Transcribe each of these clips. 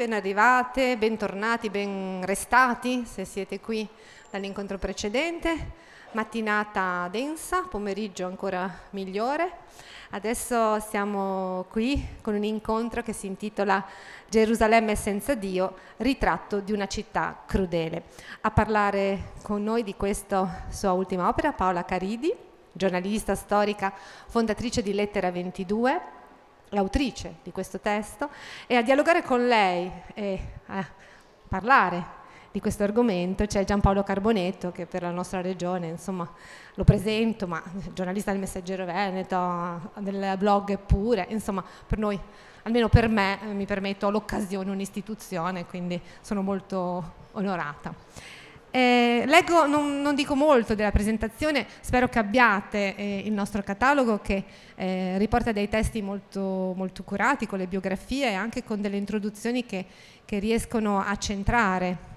ben arrivate, bentornati, ben restati se siete qui dall'incontro precedente. Mattinata densa, pomeriggio ancora migliore. Adesso siamo qui con un incontro che si intitola Gerusalemme senza Dio, ritratto di una città crudele. A parlare con noi di questa sua ultima opera Paola Caridi, giornalista storica, fondatrice di Lettera 22 l'autrice di questo testo, e a dialogare con lei e a parlare di questo argomento c'è Giampaolo Carbonetto che per la nostra regione, insomma, lo presento, ma giornalista del Messaggero Veneto, del blog pure, insomma, per noi, almeno per me, mi permetto l'occasione, un'istituzione, quindi sono molto onorata. Eh, leggo, non, non, dico molto della presentazione, spero che abbiate eh, il nostro catalogo che eh, riporta dei testi molto, molto, curati con le biografie e anche con delle introduzioni che, che riescono a centrare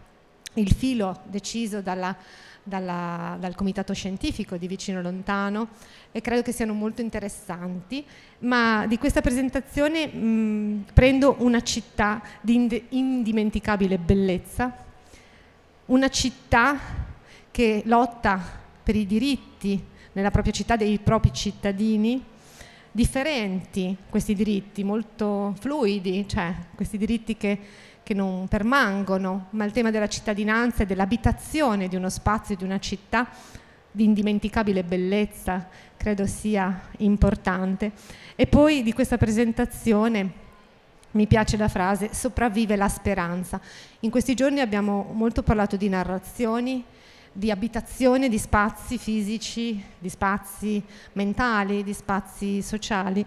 il filo deciso dalla, dalla, dal comitato scientifico di vicino lontano e credo che siano molto interessanti, ma di questa presentazione mh, prendo una città di indimenticabile bellezza, una città che lotta per i diritti nella propria città dei propri cittadini, differenti questi diritti, molto fluidi, cioè questi diritti che, che non permangono, ma il tema della cittadinanza e dell'abitazione di uno spazio, di una città di indimenticabile bellezza, credo sia importante. E poi di questa presentazione mi piace la frase, sopravvive la speranza. In questi giorni abbiamo molto parlato di narrazioni, di abitazione, di spazi fisici, di spazi mentali, di spazi sociali,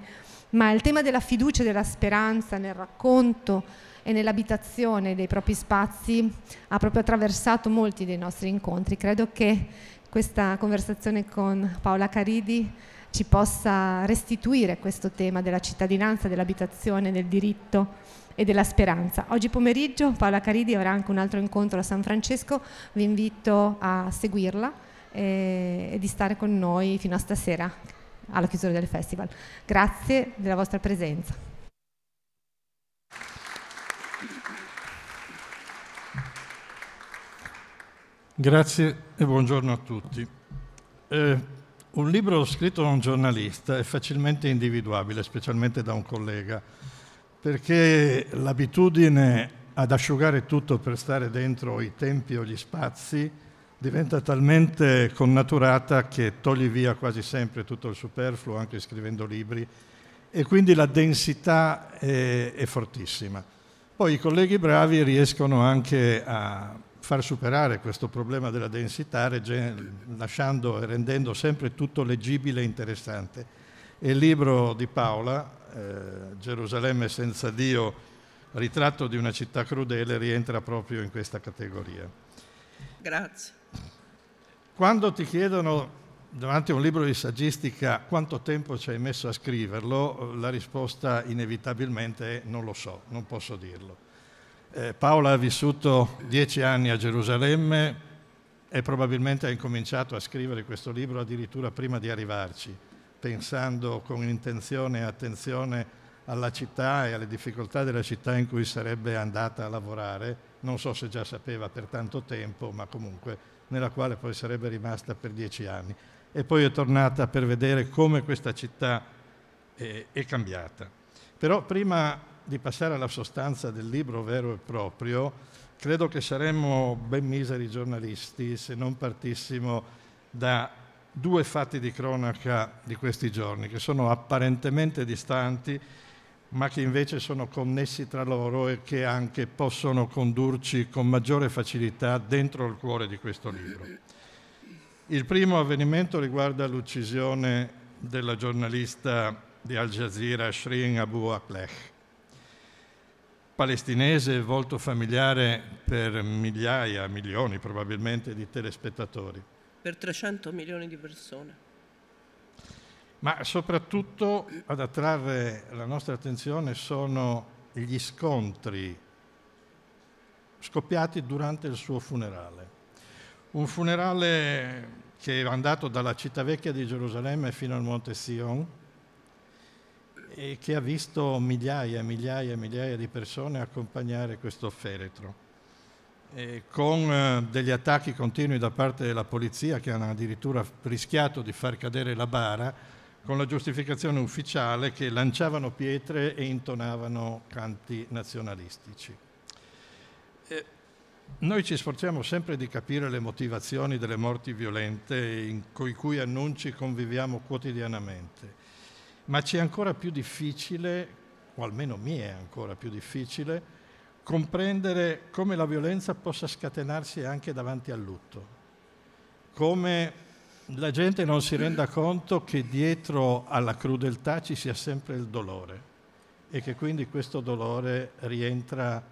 ma il tema della fiducia e della speranza nel racconto e nell'abitazione dei propri spazi ha proprio attraversato molti dei nostri incontri. Credo che questa conversazione con Paola Caridi ci possa restituire questo tema della cittadinanza, dell'abitazione, del diritto e della speranza. Oggi pomeriggio Paola Caridi avrà anche un altro incontro a San Francesco, vi invito a seguirla e, e di stare con noi fino a stasera alla chiusura del festival. Grazie della vostra presenza. Grazie e buongiorno a tutti. Eh, un libro scritto da un giornalista è facilmente individuabile, specialmente da un collega, perché l'abitudine ad asciugare tutto per stare dentro i tempi o gli spazi diventa talmente connaturata che togli via quasi sempre tutto il superfluo, anche scrivendo libri, e quindi la densità è, è fortissima. Poi i colleghi bravi riescono anche a far superare questo problema della densità lasciando e rendendo sempre tutto leggibile e interessante. E il libro di Paola, eh, Gerusalemme senza Dio, ritratto di una città crudele, rientra proprio in questa categoria. Grazie. Quando ti chiedono davanti a un libro di saggistica quanto tempo ci hai messo a scriverlo, la risposta inevitabilmente è non lo so, non posso dirlo. Eh, Paola ha vissuto dieci anni a Gerusalemme e probabilmente ha incominciato a scrivere questo libro addirittura prima di arrivarci, pensando con intenzione e attenzione alla città e alle difficoltà della città in cui sarebbe andata a lavorare, non so se già sapeva per tanto tempo, ma comunque nella quale poi sarebbe rimasta per dieci anni. E poi è tornata per vedere come questa città è, è cambiata. Però prima di passare alla sostanza del libro vero e proprio, credo che saremmo ben miseri giornalisti se non partissimo da due fatti di cronaca di questi giorni, che sono apparentemente distanti, ma che invece sono connessi tra loro e che anche possono condurci con maggiore facilità dentro il cuore di questo libro. Il primo avvenimento riguarda l'uccisione della giornalista di Al Jazeera Shrin Abu Akleh palestinese volto familiare per migliaia, milioni probabilmente di telespettatori. Per 300 milioni di persone. Ma soprattutto ad attrarre la nostra attenzione sono gli scontri scoppiati durante il suo funerale. Un funerale che è andato dalla città vecchia di Gerusalemme fino al Monte Sion, e che ha visto migliaia e migliaia e migliaia di persone accompagnare questo feretro. E con eh, degli attacchi continui da parte della polizia che hanno addirittura rischiato di far cadere la bara con la giustificazione ufficiale che lanciavano pietre e intonavano canti nazionalistici. E noi ci sforziamo sempre di capire le motivazioni delle morti violente con i cui annunci conviviamo quotidianamente ma ci è ancora più difficile, o almeno mi è ancora più difficile, comprendere come la violenza possa scatenarsi anche davanti al lutto, come la gente non si renda conto che dietro alla crudeltà ci sia sempre il dolore e che quindi questo dolore rientra eh,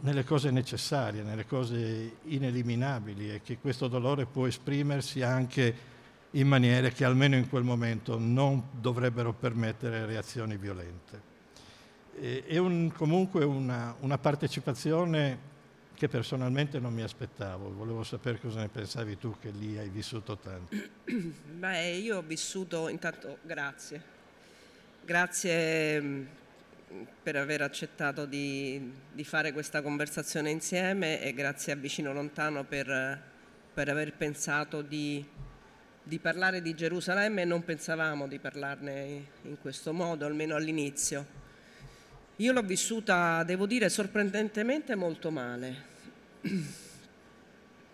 nelle cose necessarie, nelle cose ineliminabili e che questo dolore può esprimersi anche in maniere che almeno in quel momento non dovrebbero permettere reazioni violente. È un, comunque una, una, partecipazione che personalmente non mi aspettavo, volevo sapere cosa ne pensavi tu che lì hai vissuto tanto. Beh, io ho vissuto, intanto grazie, grazie mm, per aver accettato di, di fare questa conversazione insieme e grazie a Vicino Lontano per, per aver pensato di di parlare di Gerusalemme e non pensavamo di parlarne in questo modo, almeno all'inizio. Io l'ho vissuta, devo dire, sorprendentemente molto male.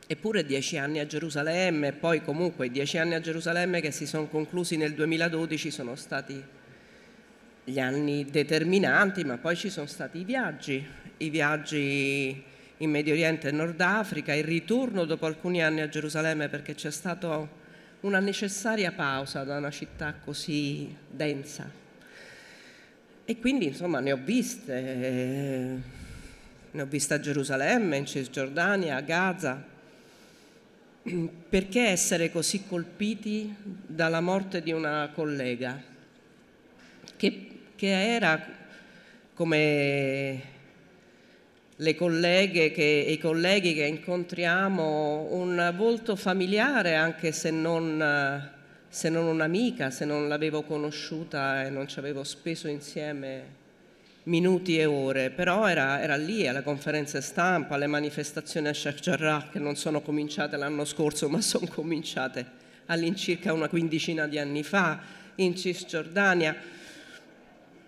Eppure dieci anni a Gerusalemme, e poi comunque i dieci anni a Gerusalemme che si sono conclusi nel 2012 sono stati gli anni determinanti, ma poi ci sono stati i viaggi, i viaggi in Medio Oriente e Nord Africa, il ritorno dopo alcuni anni a Gerusalemme perché c'è stato una necessaria pausa da una città così densa. E quindi insomma ne ho viste, eh, ne ho viste a Gerusalemme, in Cisgiordania, a Gaza. Perché essere così colpiti dalla morte di una collega che, che era come le colleghe che, e i colleghi che incontriamo un volto familiare anche se non, se non un'amica, se non l'avevo conosciuta e non ci avevo speso insieme minuti e ore, però era, era, lì alle conferenze stampa, alle manifestazioni a Sheikh Jarrah che non sono cominciate l'anno scorso ma sono cominciate all'incirca una quindicina di anni fa in Cisgiordania.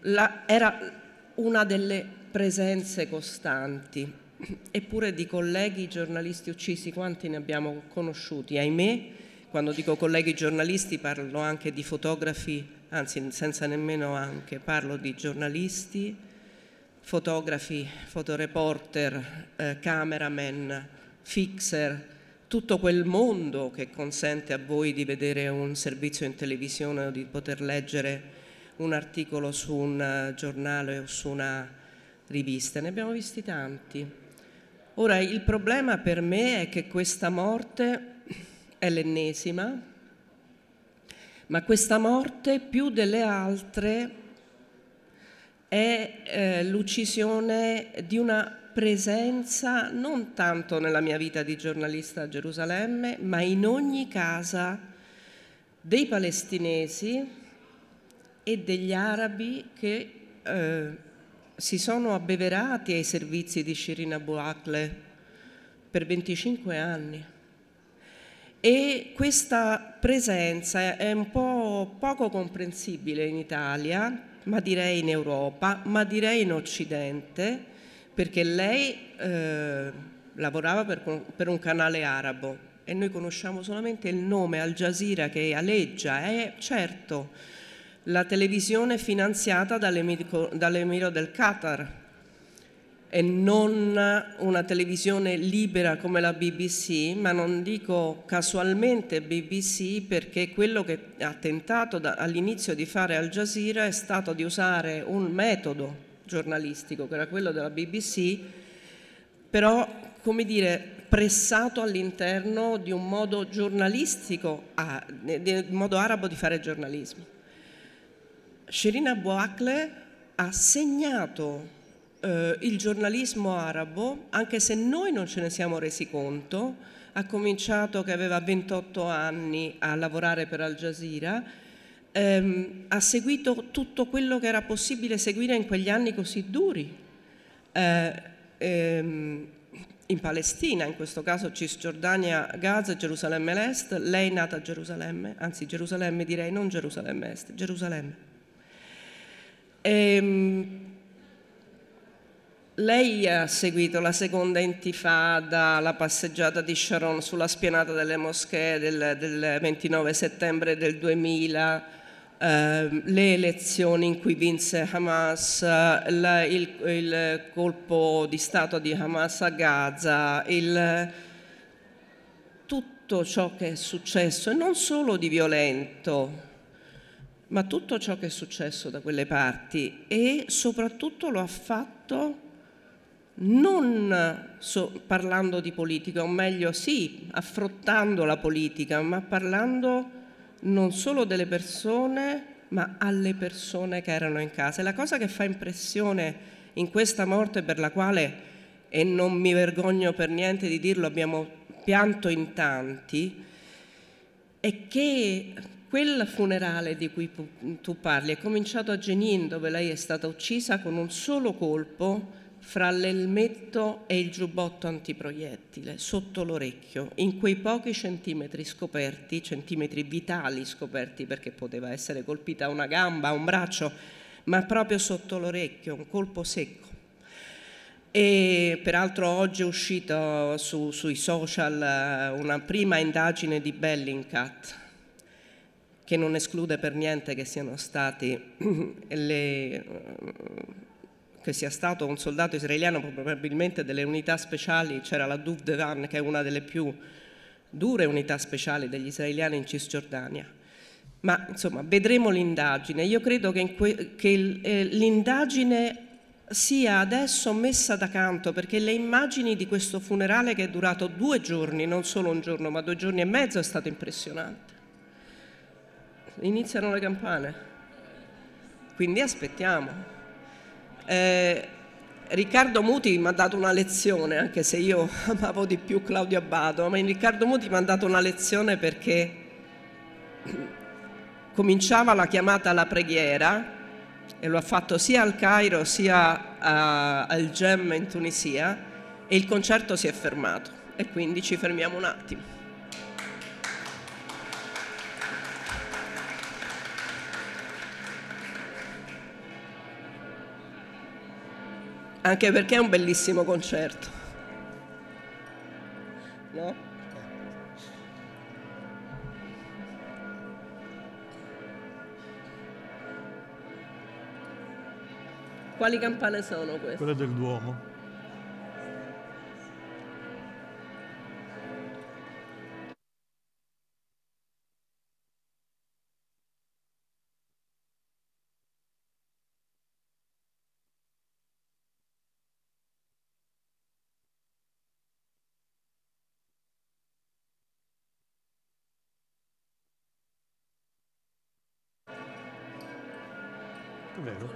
La, era una delle presenze costanti, eppure di colleghi giornalisti uccisi, quanti ne abbiamo conosciuti? Ahimè, quando dico colleghi giornalisti parlo anche di fotografi, anzi senza nemmeno anche, parlo di giornalisti, fotografi, fotoreporter, eh, cameraman, fixer, tutto quel mondo che consente a voi di vedere un servizio in televisione o di poter leggere un articolo su un uh, giornale o su una riviste, ne abbiamo visti tanti. Ora, il problema per me è che questa morte è l'ennesima, ma questa morte più delle altre è eh, l'uccisione di una presenza non tanto nella mia vita di giornalista a Gerusalemme, ma in ogni casa dei palestinesi e degli arabi che eh, si sono abbeverati ai servizi di Shirin Abu Akleh per 25 anni. E questa presenza è un po' poco comprensibile in Italia, ma direi in Europa, ma direi in Occidente, perché lei eh, lavorava per, per, un canale arabo e noi conosciamo solamente il nome Al Jazeera che aleggia, è certo la televisione finanziata dall'Emiro del Qatar e non una televisione libera come la BBC, ma non dico casualmente BBC perché quello che ha tentato all'inizio di fare Al Jazeera è stato di usare un metodo giornalistico, che era quello della BBC, però, come dire, pressato all'interno di un modo giornalistico, di un modo arabo di fare giornalismo. Shirin Abu Akleh ha segnato eh, il giornalismo arabo, anche se noi non ce ne siamo resi conto, ha cominciato che aveva 28 anni a lavorare per Al Jazeera ehm, ha seguito tutto quello che era possibile seguire in quegli anni così duri. Eh, ehm, in Palestina, in questo caso Cisgiordania, Gaza Gerusalemme l'Est, lei è nata a Gerusalemme, anzi Gerusalemme direi, non Gerusalemme Est, Gerusalemme. Ehm, lei ha seguito la seconda intifada, la passeggiata di Sharon sulla spianata delle moschee del, del 29 settembre del 2000, eh, le elezioni in cui vinse Hamas, la, il, il, colpo di Stato di Hamas a Gaza, il, tutto ciò che è successo e non solo di violento, ma tutto ciò che è successo da quelle parti e soprattutto lo ha fatto non so, parlando di politica, o meglio sì, affrontando la politica, ma parlando non solo delle persone, ma alle persone che erano in casa. E la cosa che fa impressione in questa morte per la quale, e non mi vergogno per niente di dirlo, abbiamo pianto in tanti, è che quel funerale di cui tu parli è cominciato a Genin, dove lei è stata uccisa con un solo colpo fra l'elmetto e il giubbotto antiproiettile sotto l'orecchio, in quei pochi centimetri scoperti, centimetri vitali scoperti perché poteva essere colpita una gamba, un braccio, ma proprio sotto l'orecchio, un colpo secco. E peraltro oggi è uscita su, sui social eh, una prima indagine di Bellingcat che non esclude per niente che siano stati le che sia stato un soldato israeliano, probabilmente delle unità speciali, c'era la Duv Devan che è una delle più dure unità speciali degli israeliani in Cisgiordania. Ma insomma, vedremo l'indagine. Io credo che, que- che eh, l'indagine sia adesso messa da canto perché le immagini di questo funerale che è durato due giorni, non solo un giorno, ma due giorni e mezzo, è stato impressionante. Iniziano le campane, quindi aspettiamo. Eh, Riccardo Muti mi ha dato una lezione, anche se io amavo di più Claudio Abbado, ma Riccardo Muti mi ha dato una lezione perché cominciava la chiamata alla preghiera e lo ha fatto sia al Cairo sia a, al GEM in Tunisia e il concerto si è fermato e quindi ci fermiamo un attimo. Anche perché è un bellissimo concerto. No? Quali campane sono queste? Quelle del Duomo. Vero.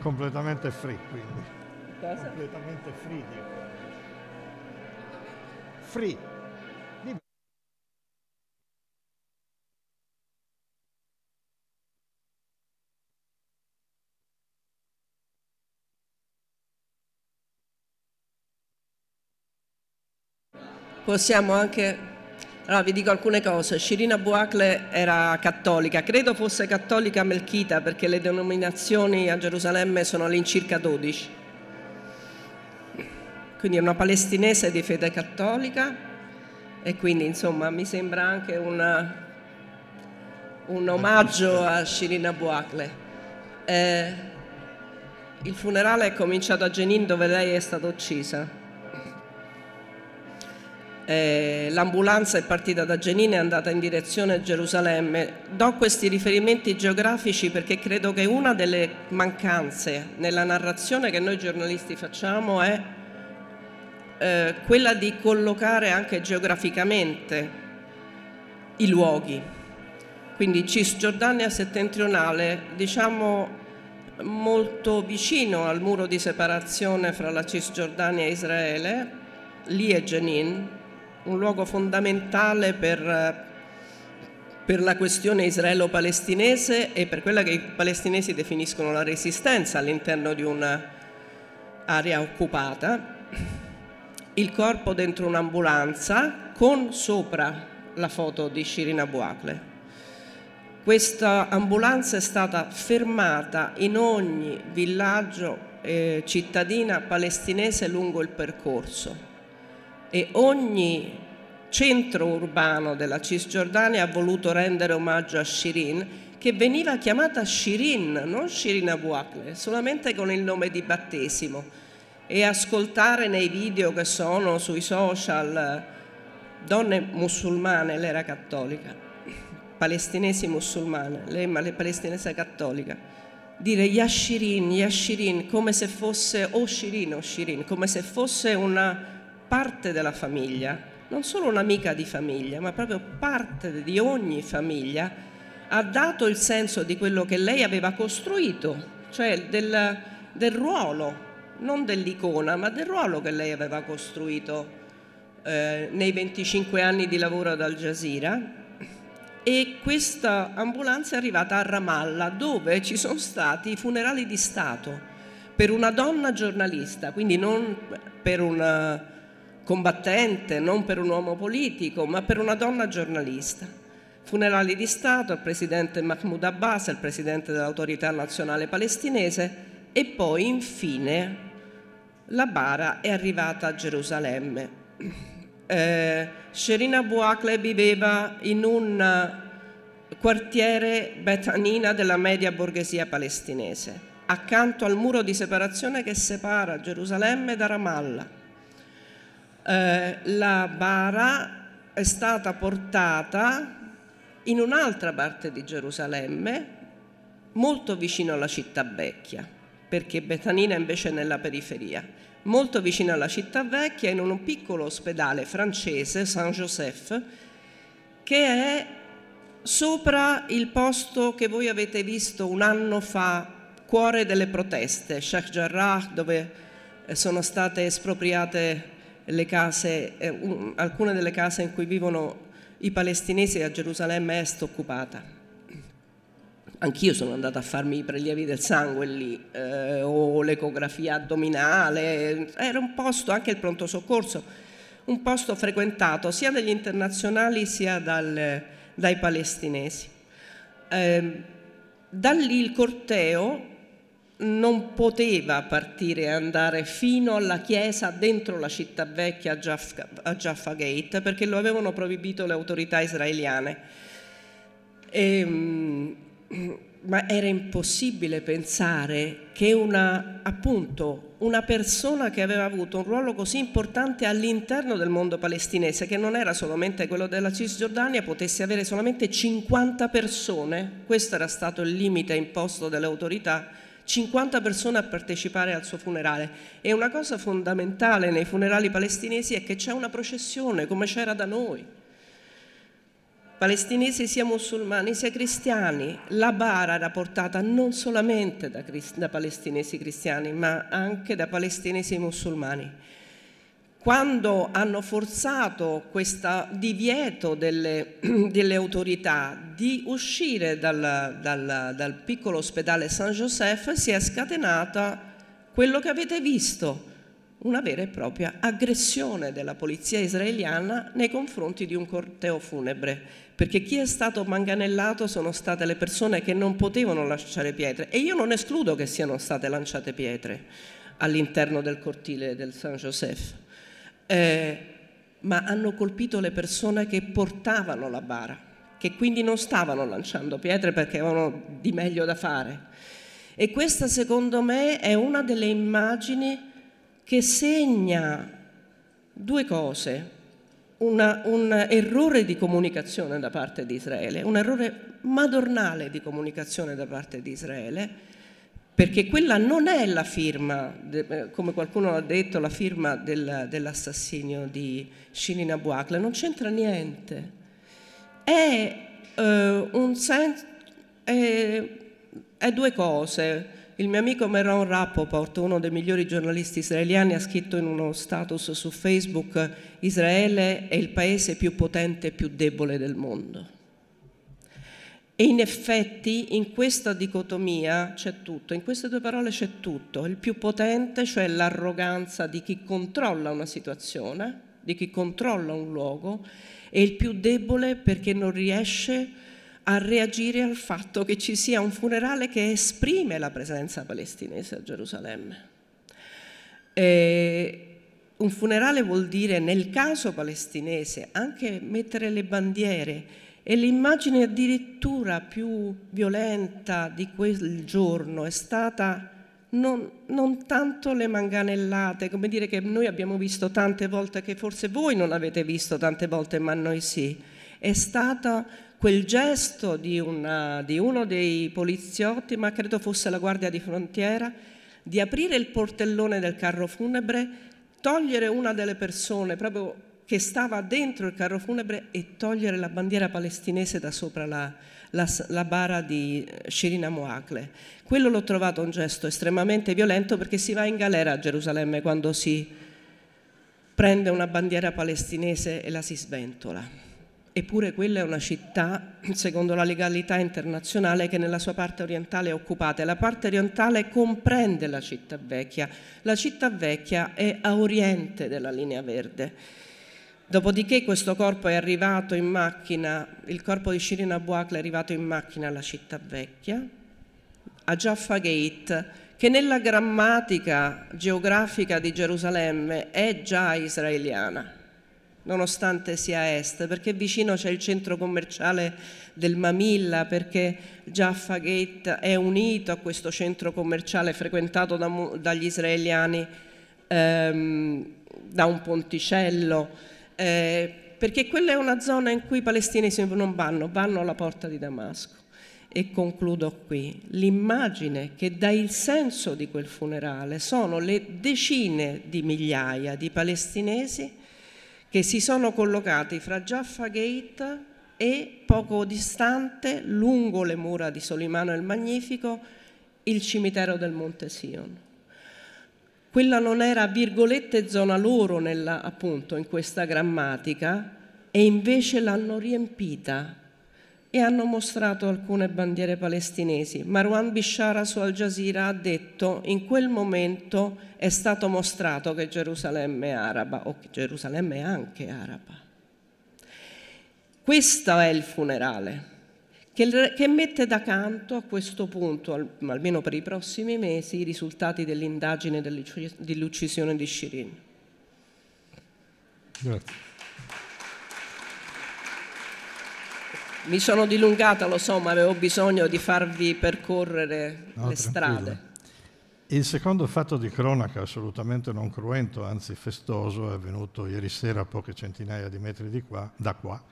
Completamente free, quindi. Cosa? Completamente free. Free. Possiamo anche... Allora, vi dico alcune cose. Shirina Buacle era cattolica, credo fosse cattolica melchita perché le denominazioni a Gerusalemme sono all'incirca 12. Quindi è una palestinese di fede cattolica e quindi insomma mi sembra anche una, un omaggio a Shirina Buacle. Eh, il funerale è cominciato a Jenin dove lei è stata uccisa eh, l'ambulanza è partita da Genine e è andata in direzione Gerusalemme. Do questi riferimenti geografici perché credo che una delle mancanze nella narrazione che noi giornalisti facciamo è eh, quella di collocare anche geograficamente i luoghi. Quindi Cisgiordania settentrionale, diciamo molto vicino al muro di separazione fra la Cisgiordania e Israele, lì è Jenin, un luogo fondamentale per, per la questione israelo-palestinese e per quella che i palestinesi definiscono la resistenza all'interno di un'area occupata. Il corpo dentro un'ambulanza con sopra la foto di Shirin Abu Akleh. Questa ambulanza è stata fermata in ogni villaggio eh, cittadina palestinese lungo il percorso e ogni centro urbano della Cisgiordania ha voluto rendere omaggio a Shirin, che veniva chiamata Shirin, non Shirin Abu Akleh, solamente con il nome di battesimo. E ascoltare nei video che sono sui social donne musulmane, lei era cattolica, palestinesi musulmane, lei è palestinese cattolica, dire Yashirin, Yashirin, come se fosse o Shirin o Shirin, come se fosse una parte della famiglia, non solo un'amica di famiglia, ma proprio parte di ogni famiglia, ha dato il senso di quello che lei aveva costruito, cioè del, del ruolo, non dell'icona, ma del ruolo che lei aveva costruito eh, nei 25 anni di lavoro ad Al Jazeera. E questa ambulanza è arrivata a Ramallah, dove ci sono stati i funerali di Stato per una donna giornalista, quindi non per una combattente, non per un uomo politico, ma per una donna giornalista. Funerali di Stato al presidente Mahmoud Abbas, il presidente dell'autorità nazionale palestinese e poi infine la bara è arrivata a Gerusalemme. Eh, Sherina Abu Akleh viveva in un quartiere betanina della media borghesia palestinese, accanto al muro di separazione che separa Gerusalemme da Ramallah eh, la bara è stata portata in un'altra parte di Gerusalemme, molto vicino alla città vecchia, perché Betanina invece è nella periferia, molto vicino alla città vecchia, in un piccolo ospedale francese, Saint-Joseph, che è sopra il posto che voi avete visto un anno fa, cuore delle proteste, Sheikh Jarrah, dove sono state espropriate case, eh, un, alcune delle case in cui vivono i palestinesi a Gerusalemme Est occupata. Anch'io sono andata a farmi i prelievi del sangue lì, eh, o l'ecografia addominale, era un posto, anche il pronto soccorso, un posto frequentato sia dagli internazionali sia dal, dai palestinesi. Eh, da lì il corteo non poteva partire e andare fino alla chiesa dentro la città vecchia a Jaffa, Gate perché lo avevano proibito le autorità israeliane. E, ehm, ma era impossibile pensare che una, appunto, una persona che aveva avuto un ruolo così importante all'interno del mondo palestinese, che non era solamente quello della Cisgiordania, potesse avere solamente 50 persone, questo era stato il limite imposto dalle autorità, 50 persone a partecipare al suo funerale. E una cosa fondamentale nei funerali palestinesi è che c'è una processione, come c'era da noi. Palestinesi sia musulmani sia cristiani. La bara era portata non solamente da, da palestinesi cristiani, ma anche da palestinesi musulmani quando hanno forzato questo divieto delle, delle, autorità di uscire dal, dal, dal piccolo ospedale San Joseph, si è scatenata quello che avete visto, una vera e propria aggressione della polizia israeliana nei confronti di un corteo funebre, perché chi è stato manganellato sono state le persone che non potevano lanciare pietre. E io non escludo che siano state lanciate pietre all'interno del cortile del San Joseph eh, ma hanno colpito le persone che portavano la bara, che quindi non stavano lanciando pietre perché avevano di meglio da fare. E questa secondo me è una delle immagini che segna due cose, una, un errore di comunicazione da parte di Israele, un errore madornale di comunicazione da parte di Israele, perché quella non è la firma, eh, come qualcuno ha detto, la firma del, dell'assassinio di Shirin Abu Akleh, non c'entra niente. È, un sen- è, è due cose. il mio amico Meron Rappaport, uno dei migliori giornalisti israeliani, ha scritto in uno status su Facebook Israele è il paese più potente e più debole del mondo. E in effetti in questa dicotomia c'è tutto, in queste due parole c'è tutto. Il più potente, cioè l'arroganza di chi controlla una situazione, di chi controlla un luogo, e il più debole perché non riesce a reagire al fatto che ci sia un funerale che esprime la presenza palestinese a Gerusalemme. E un funerale vuol dire, nel caso palestinese, anche mettere le bandiere e l'immagine addirittura più violenta di quel giorno è stata non, non, tanto le manganellate, come dire che noi abbiamo visto tante volte, che forse voi non avete visto tante volte, ma noi sì, è stato quel gesto di, una, di uno dei poliziotti, ma credo fosse la Guardia di Frontiera, di aprire il portellone del carro funebre, togliere una delle persone proprio che stava dentro il carro funebre e togliere la bandiera palestinese da sopra la, la, la bara di Shirin Amoakle. Quello l'ho trovato un gesto estremamente violento perché si va in galera a Gerusalemme quando si prende una bandiera palestinese e la si sventola. Eppure quella è una città, secondo la legalità internazionale, che nella sua parte orientale è occupata la parte orientale comprende la città vecchia. La città vecchia è a oriente della linea verde Dopodiché questo corpo è arrivato in macchina, il corpo di Shirin Abu Akla è arrivato in macchina alla città vecchia, a Jaffa Gate, che nella grammatica geografica di Gerusalemme è già israeliana, nonostante sia est, perché vicino c'è il centro commerciale del Mamilla, perché Jaffa Gate è unito a questo centro commerciale frequentato da, dagli israeliani ehm, da un ponticello eh, perché quella è una zona in cui i palestinesi non vanno, vanno alla porta di Damasco. E concludo qui. L'immagine che dà il senso di quel funerale sono le decine di migliaia di palestinesi che si sono collocati fra Jaffa Gate e poco distante, lungo le mura di Solimano il Magnifico, il cimitero del Monte Sion. Quella non era virgolette zona loro nella, appunto in questa grammatica e invece l'hanno riempita e hanno mostrato alcune bandiere palestinesi. Marwan Bishara su Al Jazeera ha detto in quel momento è stato mostrato che Gerusalemme è araba o che Gerusalemme è anche araba. Questo è il funerale che, che mette da canto a questo punto, al, almeno per i prossimi mesi, i risultati dell'indagine dell'uccisione di Shirin. Grazie. Mi sono dilungata, lo so, ma avevo bisogno di farvi percorrere no, le strade. Il secondo fatto di cronaca, assolutamente non cruento, anzi festoso, è avvenuto ieri sera a poche centinaia di metri di qua, da qua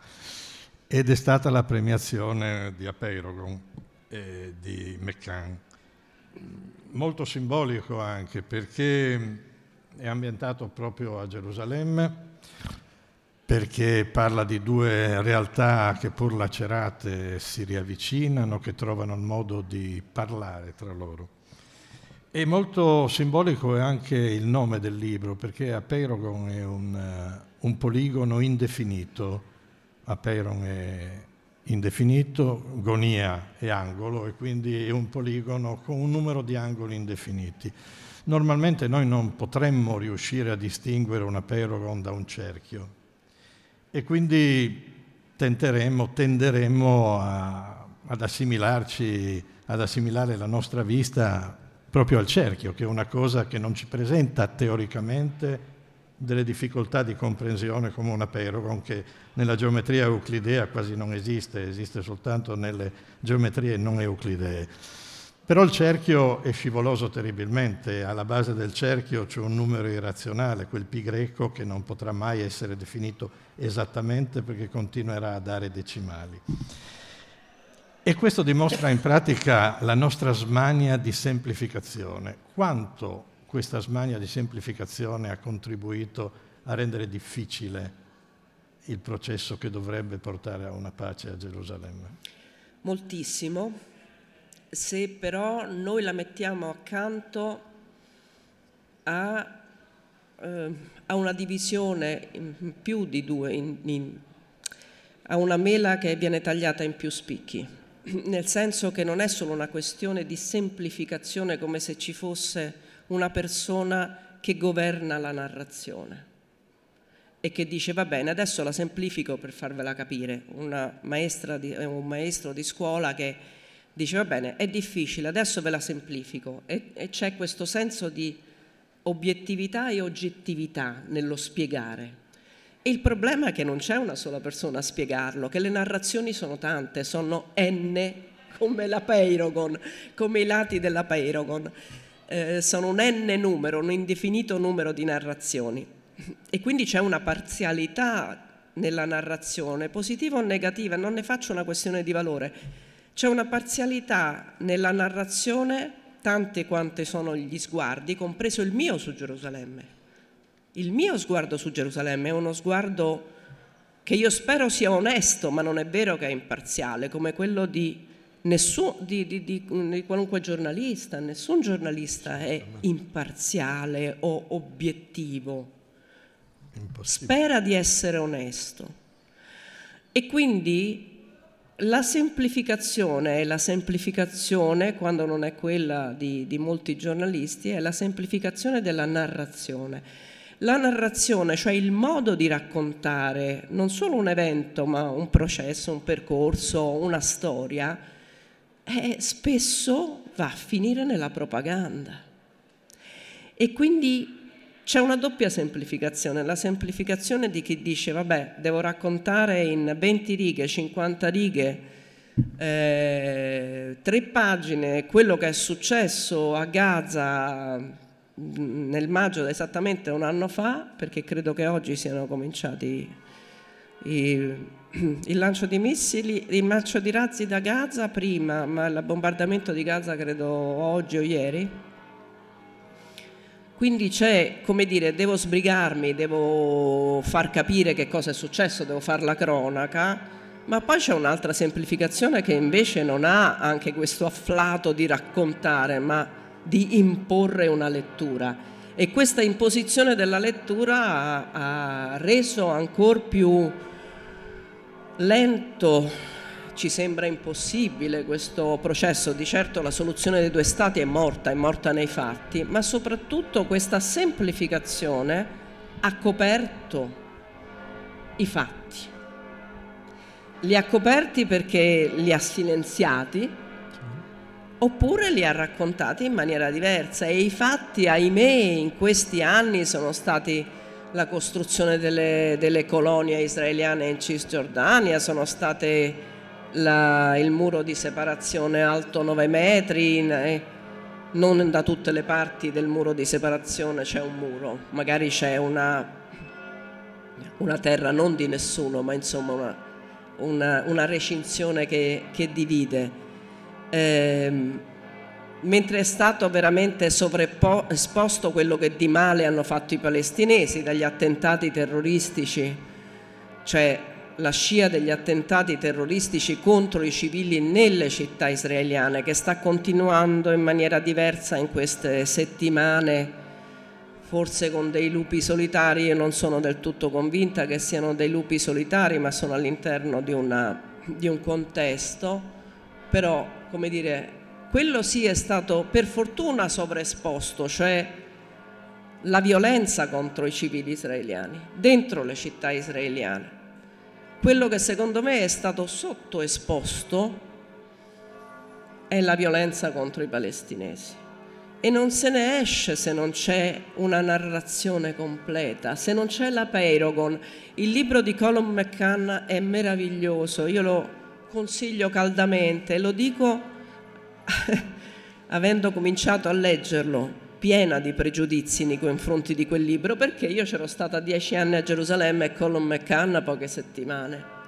ed è stata la premiazione di Apeirogon e di McCann. Molto simbolico anche perché è ambientato proprio a Gerusalemme, perché parla di due realtà che pur lacerate si riavvicinano, che trovano il modo di parlare tra loro. E molto simbolico è anche il nome del libro, perché Apeirogon è un, un poligono indefinito Apeiron è indefinito, gonia è angolo e quindi è un poligono con un numero di angoli indefiniti. Normalmente noi non potremmo riuscire a distinguere un apeirogon da un cerchio e quindi tenteremo, tenderemo a, ad assimilarci, ad assimilare la nostra vista proprio al cerchio, che è una cosa che non ci presenta teoricamente delle difficoltà di comprensione come un apeirogon che nella geometria euclidea quasi non esiste, esiste soltanto nelle geometrie non euclidee. Però il cerchio è scivoloso terribilmente, alla base del cerchio c'è un numero irrazionale, quel pi greco che non potrà mai essere definito esattamente perché continuerà a dare decimali. E questo dimostra in pratica la nostra smania di semplificazione. Quanto questa smania di semplificazione ha contribuito a rendere difficile il processo che dovrebbe portare a una pace a Gerusalemme? Moltissimo. se però noi la mettiamo accanto a, eh, a una divisione in più di due, in, in, a una mela che viene tagliata in più spicchi, nel senso che non è solo una questione di semplificazione come se ci fosse una persona che governa la narrazione e che dice va bene, adesso la semplifico per farvela capire, una maestra di, un maestro di scuola che dice va bene, è difficile, adesso ve la semplifico e, e c'è questo senso di obiettività e oggettività nello spiegare. E il problema è che non c'è una sola persona a spiegarlo, che le narrazioni sono tante, sono n come la Peirogon, come i lati della Peirogon. Eh, sono un n numero, un indefinito numero di narrazioni. E quindi c'è una parzialità nella narrazione, positiva o negativa, non ne faccio una questione di valore. C'è una parzialità nella narrazione tante quante sono gli sguardi, compreso il mio su Gerusalemme. Il mio sguardo su Gerusalemme è uno sguardo che io spero sia onesto, ma non è vero che è imparziale, come quello di, nessun, di, di, di qualunque giornalista. Nessun giornalista è imparziale o obiettivo. Spera di essere onesto. E quindi la semplificazione è la semplificazione, quando non è quella di, di, molti giornalisti, è la semplificazione della narrazione. La narrazione, cioè il modo di raccontare non solo un evento, ma un processo, un percorso, una storia, è, spesso va a finire nella propaganda. E quindi c'è una doppia semplificazione, la semplificazione di chi dice vabbè devo raccontare in 20 righe, 50 righe, eh, tre pagine quello che è successo a Gaza mm, nel maggio esattamente un anno fa, perché credo che oggi siano cominciati il lancio di missili, il lancio di razzi da Gaza prima, ma il bombardamento di Gaza credo oggi o ieri quindi c'è, come dire, devo sbrigarmi, devo far capire che cosa è successo, devo fare la cronaca, ma poi c'è un'altra semplificazione che invece non ha anche questo afflato di raccontare, ma di imporre una lettura. E questa imposizione della lettura ha, ha reso ancora più lento ci sembra impossibile questo processo, di certo la soluzione dei due stati è morta, è morta nei fatti, ma soprattutto questa semplificazione ha coperto i fatti. Li ha coperti perché li ha silenziati oppure li ha raccontati in maniera diversa e i fatti, ahimè, in questi anni sono stati la costruzione delle, delle colonie israeliane in Cisgiordania, sono state la, il muro di separazione alto 9 metri, eh, non da tutte le parti del muro di separazione c'è un muro, magari c'è una, una terra non di nessuno, ma insomma una, una, una recinzione che, che divide. Eh, mentre è stato veramente sovrapposto quello che di male hanno fatto i palestinesi dagli attentati terroristici, cioè la scia degli attentati terroristici contro i civili nelle città israeliane che sta continuando in maniera diversa in queste settimane, forse con dei lupi solitari, io non sono del tutto convinta che siano dei lupi solitari, ma sono all'interno di, di un contesto, però come dire, quello sì è stato per fortuna sovraesposto, cioè la violenza contro i civili israeliani, dentro le città israeliane quello che secondo me è stato sottoesposto è la violenza contro i palestinesi. E non se ne esce se non c'è una narrazione completa, se non c'è la Peirogon. Il libro di Colin McCann è meraviglioso, io lo consiglio caldamente, lo dico avendo cominciato a leggerlo piena di pregiudizi nei confronti di quel libro perché io c'ero stata dieci anni a Gerusalemme e Colin McCann poche settimane.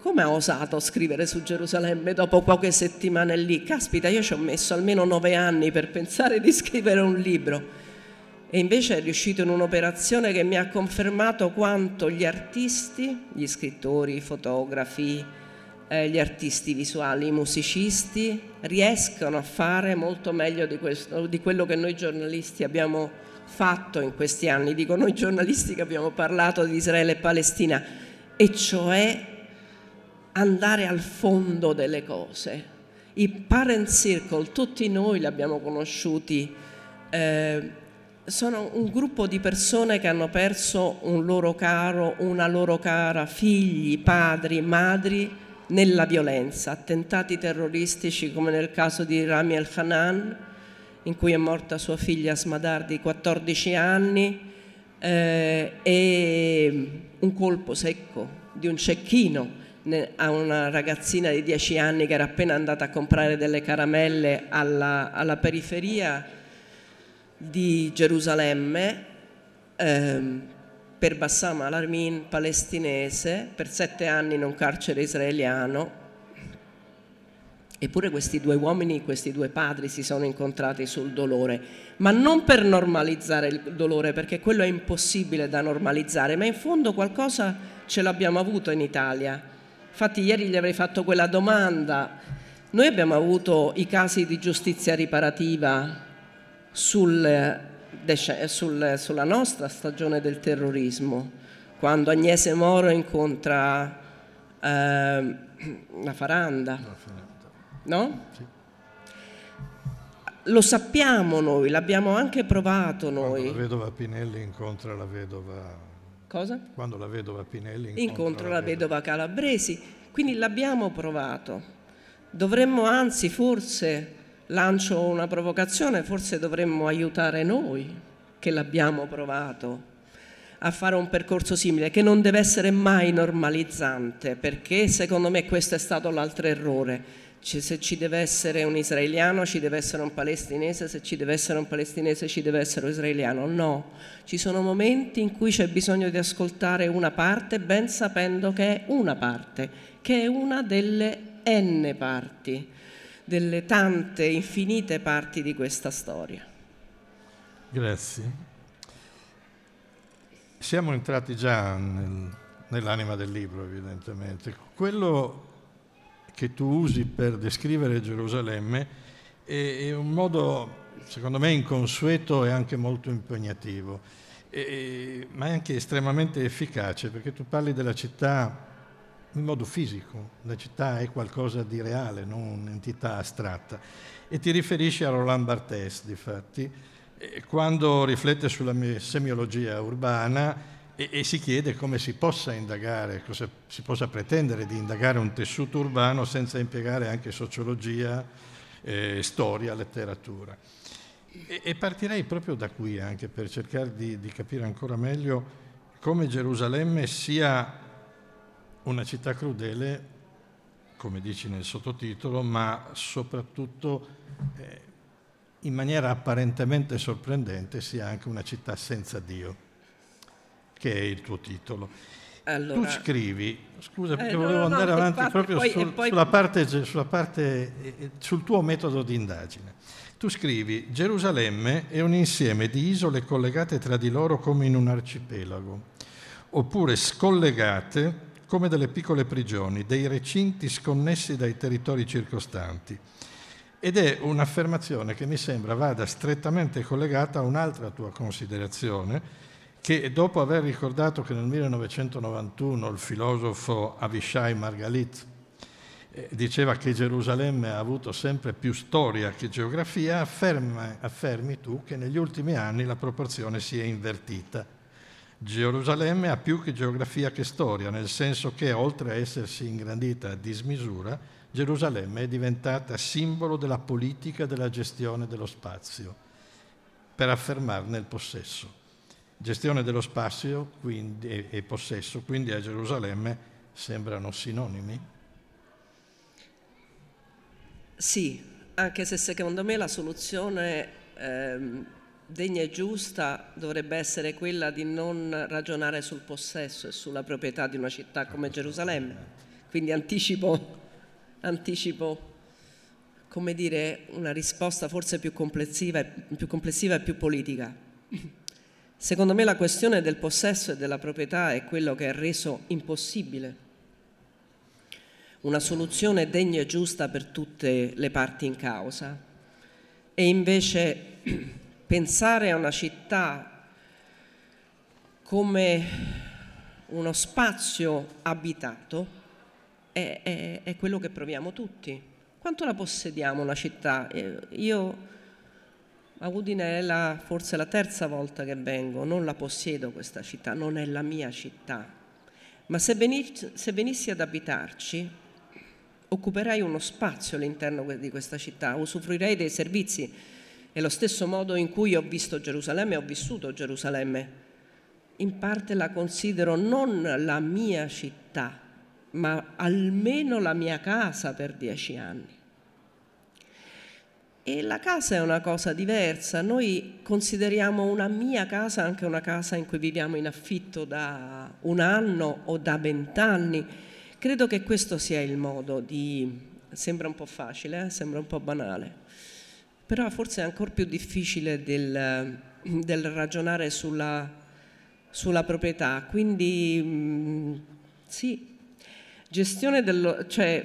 Come ha osato scrivere su Gerusalemme dopo poche settimane lì? Caspita, io ci ho messo almeno nove anni per pensare di scrivere un libro. E invece è riuscito in un'operazione che mi ha confermato quanto gli artisti, gli scrittori, i fotografi, eh, gli artisti visuali, i musicisti riescono a fare molto meglio di, questo, di quello che noi giornalisti abbiamo fatto in questi anni. Dico noi giornalisti che abbiamo parlato di Israele e Palestina, e cioè andare al fondo delle cose. I parent circle, tutti noi li abbiamo conosciuti, eh, sono un gruppo di persone che hanno perso un loro caro, una loro cara, figli, padri, madri nella violenza, attentati terroristici come nel caso di Rami El Hanan, in cui è morta sua figlia Smadar di 14 anni, eh, e un colpo secco di un cecchino a una ragazzina di 10 anni che era appena andata a comprare delle caramelle alla, alla periferia di Gerusalemme ehm, per Bassam al-Armin palestinese, per sette anni in un carcere israeliano. Eppure questi due uomini, questi due padri si sono incontrati sul dolore, ma non per normalizzare il dolore, perché quello è impossibile da normalizzare, ma in fondo qualcosa ce l'abbiamo avuto in Italia. Infatti ieri gli avrei fatto quella domanda. Noi abbiamo avuto i casi di giustizia riparativa sul sul, sulla nostra stagione del terrorismo, quando Agnese Moro incontra eh, la Faranda, no? Sì. Lo sappiamo noi, l'abbiamo anche provato noi. Quando la vedova Pinelli incontra la vedova... Cosa? Quando la vedova Pinelli incontra, incontra la, la vedova Calabresi, quindi l'abbiamo provato. Dovremmo anzi forse lancio una provocazione, forse dovremmo aiutare noi che l'abbiamo provato a fare un percorso simile, che non deve essere mai normalizzante, perché secondo me questo è stato l'altro errore. se ci deve essere un israeliano, ci deve essere un palestinese, se ci deve essere un palestinese, ci deve essere un israeliano. No, ci sono momenti in cui c'è bisogno di ascoltare una parte, ben sapendo che è una parte, che è una delle n parti delle tante, infinite parti di questa storia. Grazie. Siamo entrati già nel, nell'anima del libro, evidentemente. Quello che tu usi per descrivere Gerusalemme è, è un modo, secondo me, inconsueto e anche molto impegnativo, e, ma è anche estremamente efficace, perché tu parli della città in modo fisico, la città è qualcosa di reale, non un'entità astratta. E ti riferisci a Roland Barthes, difatti, quando riflette sulla semiologia urbana e, e, si chiede come si possa indagare, cosa si possa pretendere di indagare un tessuto urbano senza impiegare anche sociologia, eh, storia, letteratura. E, e, partirei proprio da qui anche per cercare di, di capire ancora meglio come Gerusalemme sia una città crudele, come dici nel sottotitolo, ma soprattutto eh, in maniera apparentemente sorprendente sia anche una città senza Dio, che è il tuo titolo. Allora, tu scrivi, scusa perché eh, volevo no, andare no, avanti proprio poi, sul, poi... sulla parte, sulla parte, eh, sul tuo metodo di indagine. Tu scrivi, Gerusalemme è un insieme di isole collegate tra di loro come in un arcipelago, oppure scollegate come delle piccole prigioni, dei recinti sconnessi dai territori circostanti. Ed è un'affermazione che mi sembra vada strettamente collegata a un'altra tua considerazione, che dopo aver ricordato che nel 1991 il filosofo Avishai Margalit eh, diceva che Gerusalemme ha avuto sempre più storia che geografia, afferma, affermi tu che negli ultimi anni la proporzione si è invertita Gerusalemme ha più che geografia che storia, nel senso che oltre a essersi ingrandita a dismisura, Gerusalemme è diventata simbolo della politica della gestione dello spazio, per affermarne il possesso. Gestione dello spazio quindi, e, possesso, quindi a Gerusalemme sembrano sinonimi? Sì, anche se secondo me la soluzione ehm, degna e giusta dovrebbe essere quella di non ragionare sul possesso e sulla proprietà di una città come Gerusalemme. Quindi anticipo, anticipo come dire, una risposta forse più complessiva, più complessiva e più politica. Secondo me la questione del possesso e della proprietà è quello che ha reso impossibile una soluzione degna e giusta per tutte le parti in causa. E invece pensare a una città come uno spazio abitato è, è, è quello che proviamo tutti. Quanto la possediamo una città? Eh, io a Udine è la, forse la terza volta che vengo, non la possiedo questa città, non è la mia città. Ma se venissi, se venissi ad abitarci, occuperei uno spazio all'interno di questa città, usufruirei dei servizi. È lo stesso modo in cui ho visto Gerusalemme, ho vissuto Gerusalemme. In parte la considero non la mia città, ma almeno la mia casa per dieci anni. E la casa è una cosa diversa, noi consideriamo una mia casa anche una casa in cui viviamo in affitto da un anno o da vent'anni. Credo che questo sia il modo di... sembra un po' facile, eh? sembra un po' banale, però forse è ancora più difficile del, del ragionare sulla, sulla, proprietà. Quindi mm, sì, Gestione dello, cioè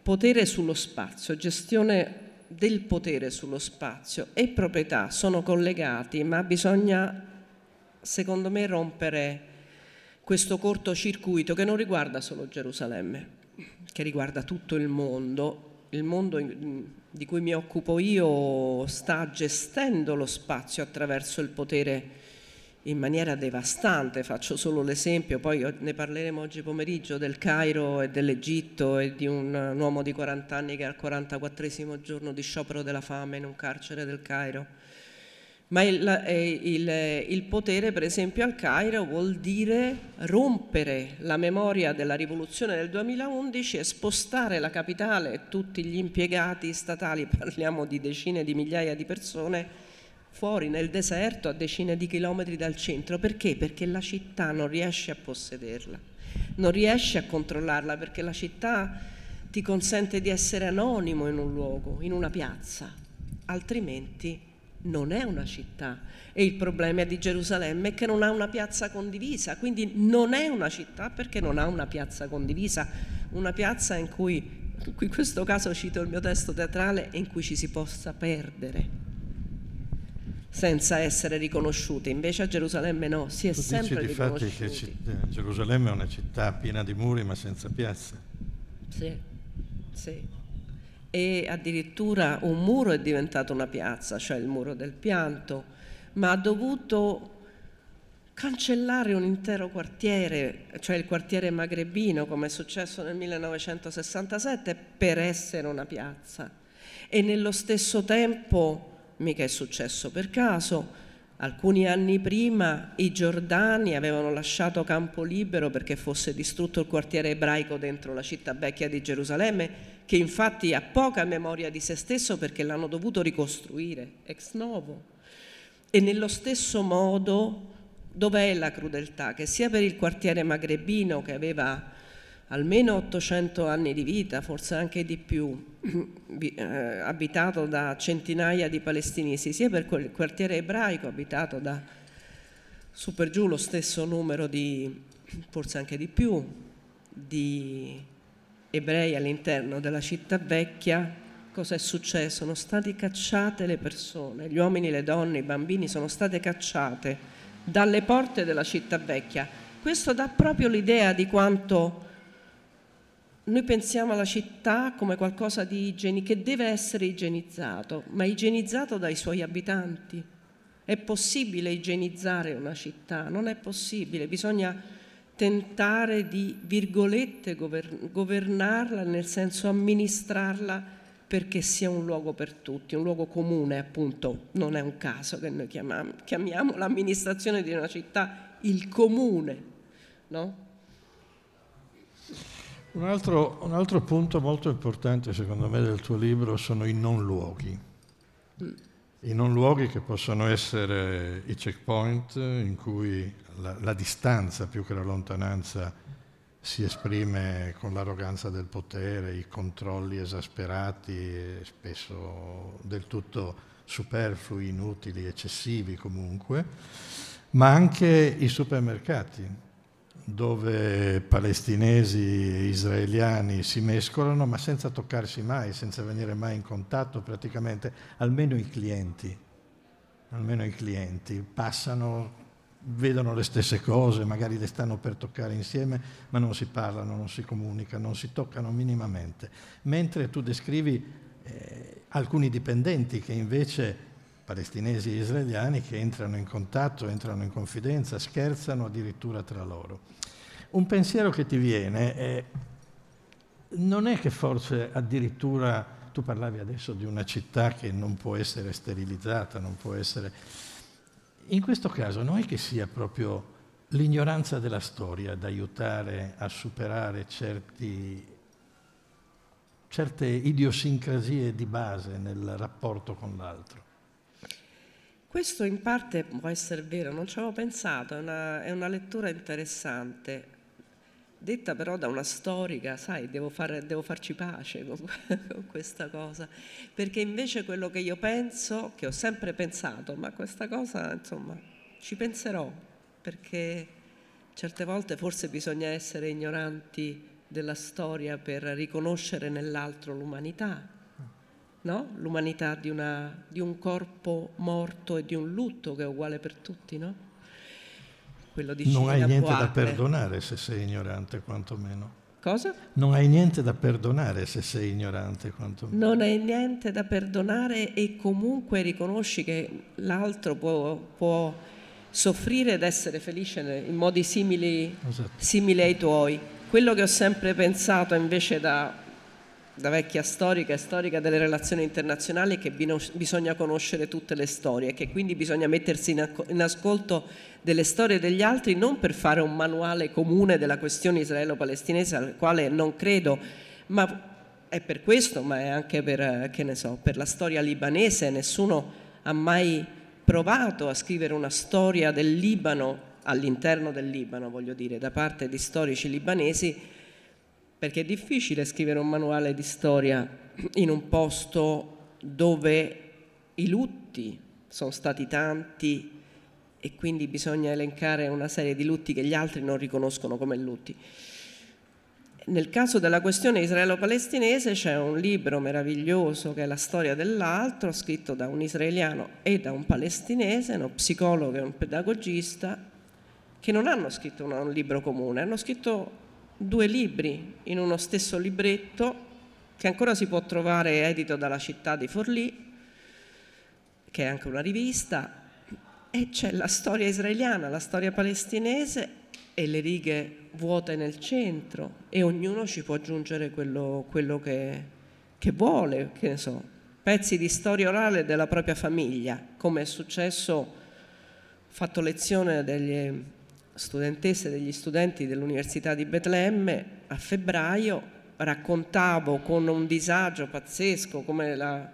potere sullo spazio, gestione del potere sullo spazio e proprietà sono collegati, ma bisogna, secondo me, rompere questo cortocircuito che non riguarda solo Gerusalemme, che riguarda tutto il mondo. Il mondo di cui mi occupo io sta gestendo lo spazio attraverso il potere in maniera devastante, faccio solo l'esempio, poi ne parleremo oggi pomeriggio del Cairo e dell'Egitto e di un, uomo di 40 anni che è al 44 giorno di sciopero della fame in un carcere del Cairo. Ma il, il, il, potere, per esempio, al Cairo vuol dire rompere la memoria della rivoluzione del 2011 e spostare la capitale e tutti gli impiegati statali, parliamo di decine di migliaia di persone, fuori nel deserto a decine di chilometri dal centro. Perché? Perché la città non riesce a possederla, non riesce a controllarla, perché la città ti consente di essere anonimo in un luogo, in una piazza, altrimenti non è una città. E il problema di Gerusalemme è che non ha una piazza condivisa, quindi non è una città perché non ha una piazza condivisa, una piazza in cui, in questo caso cito il mio testo teatrale, in cui ci si possa perdere senza essere riconosciute, invece a Gerusalemme no, si è tu sempre dici riconosciuti. che città, Gerusalemme è una città piena di muri ma senza piazze. Sì, sì. E addirittura un muro è diventato una piazza, cioè il muro del pianto, ma ha dovuto cancellare un intero quartiere, cioè il quartiere magrebino, come è successo nel 1967, per essere una piazza. E nello stesso tempo mica è successo per caso. Alcuni anni prima i giordani avevano lasciato campo libero perché fosse distrutto il quartiere ebraico dentro la città vecchia di Gerusalemme, che infatti ha poca memoria di se stesso perché l'hanno dovuto ricostruire ex novo. E nello stesso modo, dov'è la crudeltà? Che sia per il quartiere magrebino che aveva almeno 800 anni di vita, forse anche di più, eh, abitato da centinaia di palestinesi, sia per quel quartiere ebraico abitato da su per giù lo stesso numero di, forse anche di più, di ebrei all'interno della città vecchia, cosa è successo? Sono state cacciate le persone, gli uomini, le donne, i bambini sono state cacciate dalle porte della città vecchia. Questo dà proprio l'idea di quanto noi pensiamo alla città come qualcosa di igieni, che deve essere igienizzato, ma igienizzato dai suoi abitanti. È possibile igienizzare una città? Non è possibile, bisogna tentare di, virgolette, governarla, nel senso amministrarla perché sia un luogo per tutti, un luogo comune, appunto, non è un caso che noi chiamiamo, chiamiamo l'amministrazione di una città il comune, no? Un altro, un altro, punto molto importante secondo me del tuo libro sono i non luoghi. I non luoghi che possono essere i checkpoint in cui la, la distanza più che la lontananza si esprime con l'arroganza del potere, i controlli esasperati, spesso del tutto superflui, inutili, eccessivi comunque, ma anche i supermercati dove palestinesi e israeliani si mescolano, ma senza toccarsi mai, senza venire mai in contatto praticamente, almeno i clienti, almeno i clienti passano, vedono le stesse cose, magari le stanno per toccare insieme, ma non si parlano, non si comunicano, non si toccano minimamente. Mentre tu descrivi eh, alcuni dipendenti che invece palestinesi e israeliani che entrano in contatto, entrano in confidenza, scherzano addirittura tra loro. Un pensiero che ti viene è, non è che forse addirittura, tu parlavi adesso di una città che non può essere sterilizzata, non può essere... In questo caso non è che sia proprio l'ignoranza della storia ad aiutare a superare certi, certe idiosincrasie di base nel rapporto con l'altro. Questo in parte può essere vero, non ci avevo pensato, è una, è una lettura interessante, detta però da una storica, sai, devo, fare, devo farci pace con, con, questa cosa, perché invece quello che io penso, che ho sempre pensato, ma questa cosa, insomma, ci penserò, perché certe volte forse bisogna essere ignoranti della storia per riconoscere nell'altro l'umanità, no? l'umanità di, una, di, un corpo morto e di un lutto che è uguale per tutti, no? Quello di non hai niente da perdonare se sei ignorante, quantomeno. Cosa? Non hai niente da perdonare se sei ignorante, quantomeno. Non hai niente da perdonare e comunque riconosci che l'altro può, può soffrire ed essere felice in modi simili, esatto. simili ai tuoi. Quello che ho sempre pensato invece da da vecchia storica e storica delle relazioni internazionali che bisogna conoscere tutte le storie, che quindi bisogna mettersi in ascolto delle storie degli altri non per fare un manuale comune della questione israelo-palestinese al quale non credo, ma è per questo, ma è anche per, so, per la storia libanese, nessuno ha mai provato a scrivere una storia del Libano all'interno del Libano, voglio dire, da parte di storici libanesi perché è difficile scrivere un manuale di storia in un posto dove i lutti sono stati tanti e quindi bisogna elencare una serie di lutti che gli altri non riconoscono come lutti. Nel caso della questione israelo-palestinese c'è un libro meraviglioso che è La storia dell'altro, scritto da un israeliano e da un palestinese, uno psicologo e un pedagogista, che non hanno scritto un libro comune, hanno scritto due libri in uno stesso libretto che ancora si può trovare edito dalla città di Forlì, che è anche una rivista, e c'è la storia israeliana, la storia palestinese e le righe vuote nel centro e ognuno ci può aggiungere quello, quello che, che vuole, che ne so, pezzi di storia orale della propria famiglia, come è successo, ho fatto lezione degli studentesse degli studenti dell'Università di Betlemme a febbraio raccontavo con un disagio pazzesco come la,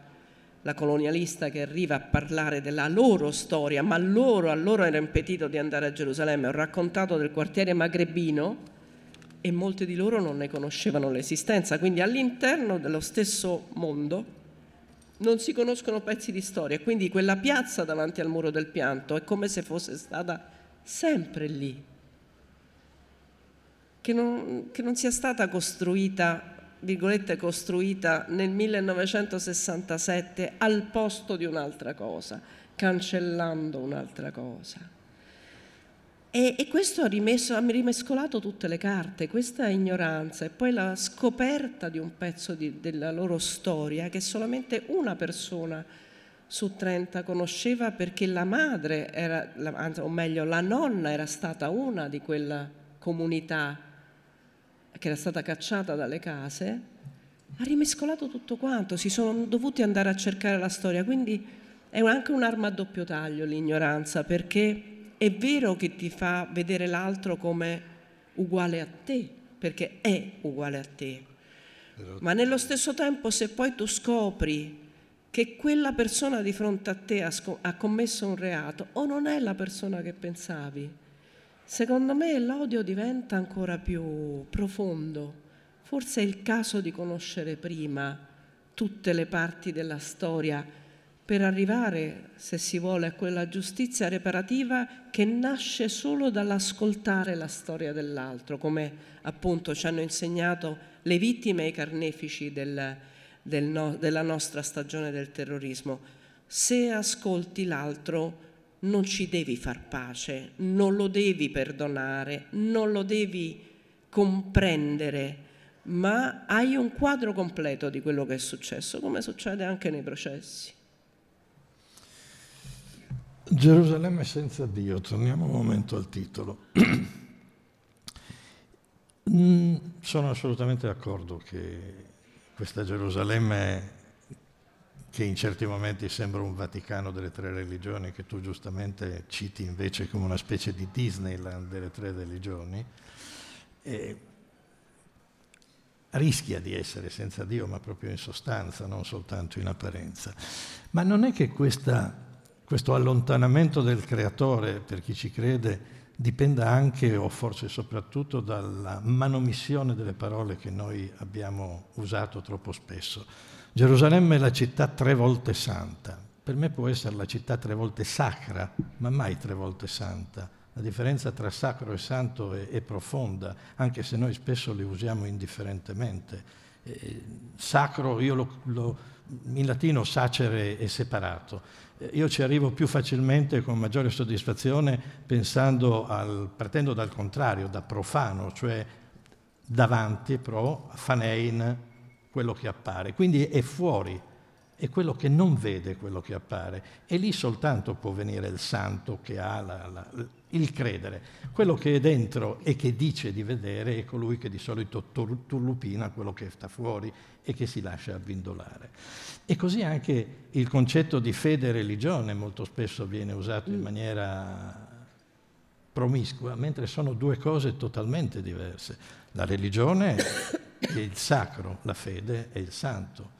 la, colonialista che arriva a parlare della loro storia, ma loro, a loro era impedito di andare a Gerusalemme. Ho raccontato del quartiere magrebino e molti di loro non ne conoscevano l'esistenza, quindi all'interno dello stesso mondo non si conoscono pezzi di storia, quindi quella piazza davanti al muro del pianto è come se fosse stata sempre lì, che non, che non sia stata costruita, virgolette, costruita nel 1967 al posto di un'altra cosa, cancellando un'altra cosa. E, e, questo ha, rimesso, ha rimescolato tutte le carte, questa ignoranza e poi la scoperta di un pezzo di, della loro storia che solamente una persona su 30 conosceva perché la madre, era, o meglio la nonna era stata una di quella comunità che era stata cacciata dalle case, ha rimescolato tutto quanto, si sono dovuti andare a cercare la storia, quindi è anche un'arma a doppio taglio l'ignoranza, perché è vero che ti fa vedere l'altro come uguale a te, perché è uguale a te, ma nello stesso tempo se poi tu scopri che quella persona di fronte a te ha, commesso un reato o non è la persona che pensavi. Secondo me l'odio diventa ancora più profondo. Forse è il caso di conoscere prima tutte le parti della storia per arrivare, se si vuole, a quella giustizia reparativa che nasce solo dall'ascoltare la storia dell'altro, come appunto ci hanno insegnato le vittime e i carnefici del, del no, della nostra stagione del terrorismo. Se ascolti l'altro non ci devi far pace, non lo devi perdonare, non lo devi comprendere, ma hai un quadro completo di quello che è successo, come succede anche nei processi. Gerusalemme senza Dio, torniamo un momento al titolo. Mm, sono assolutamente d'accordo che questa Gerusalemme, che in certi momenti sembra un Vaticano delle tre religioni, che tu giustamente citi invece come una specie di Disneyland delle tre religioni, rischia di essere senza Dio, ma proprio in sostanza, non soltanto in apparenza. Ma non è che questa questo allontanamento del creatore, per chi ci crede, dipenda anche o forse soprattutto dalla manomissione delle parole che noi abbiamo usato troppo spesso. Gerusalemme è la città tre volte santa. Per me può essere la città tre volte sacra, ma mai tre volte santa. La differenza tra sacro e santo è, è profonda, anche se noi spesso le usiamo indifferentemente. Eh, sacro, lo, lo, in latino sacere è separato, io ci arrivo più facilmente con maggiore soddisfazione pensando al, partendo dal contrario, da profano, cioè davanti, pro, fanein, quello che appare. Quindi è fuori, è quello che non vede quello che appare. E lì soltanto può venire il santo che ha la, la, il credere. Quello che è dentro e che dice di vedere è colui che di solito turlupina quello che sta fuori e che si lascia abbindolare. E così anche il concetto di fede e religione molto spesso viene usato in mm. maniera promiscua, mentre sono due cose totalmente diverse. La religione è il sacro, la fede è il santo.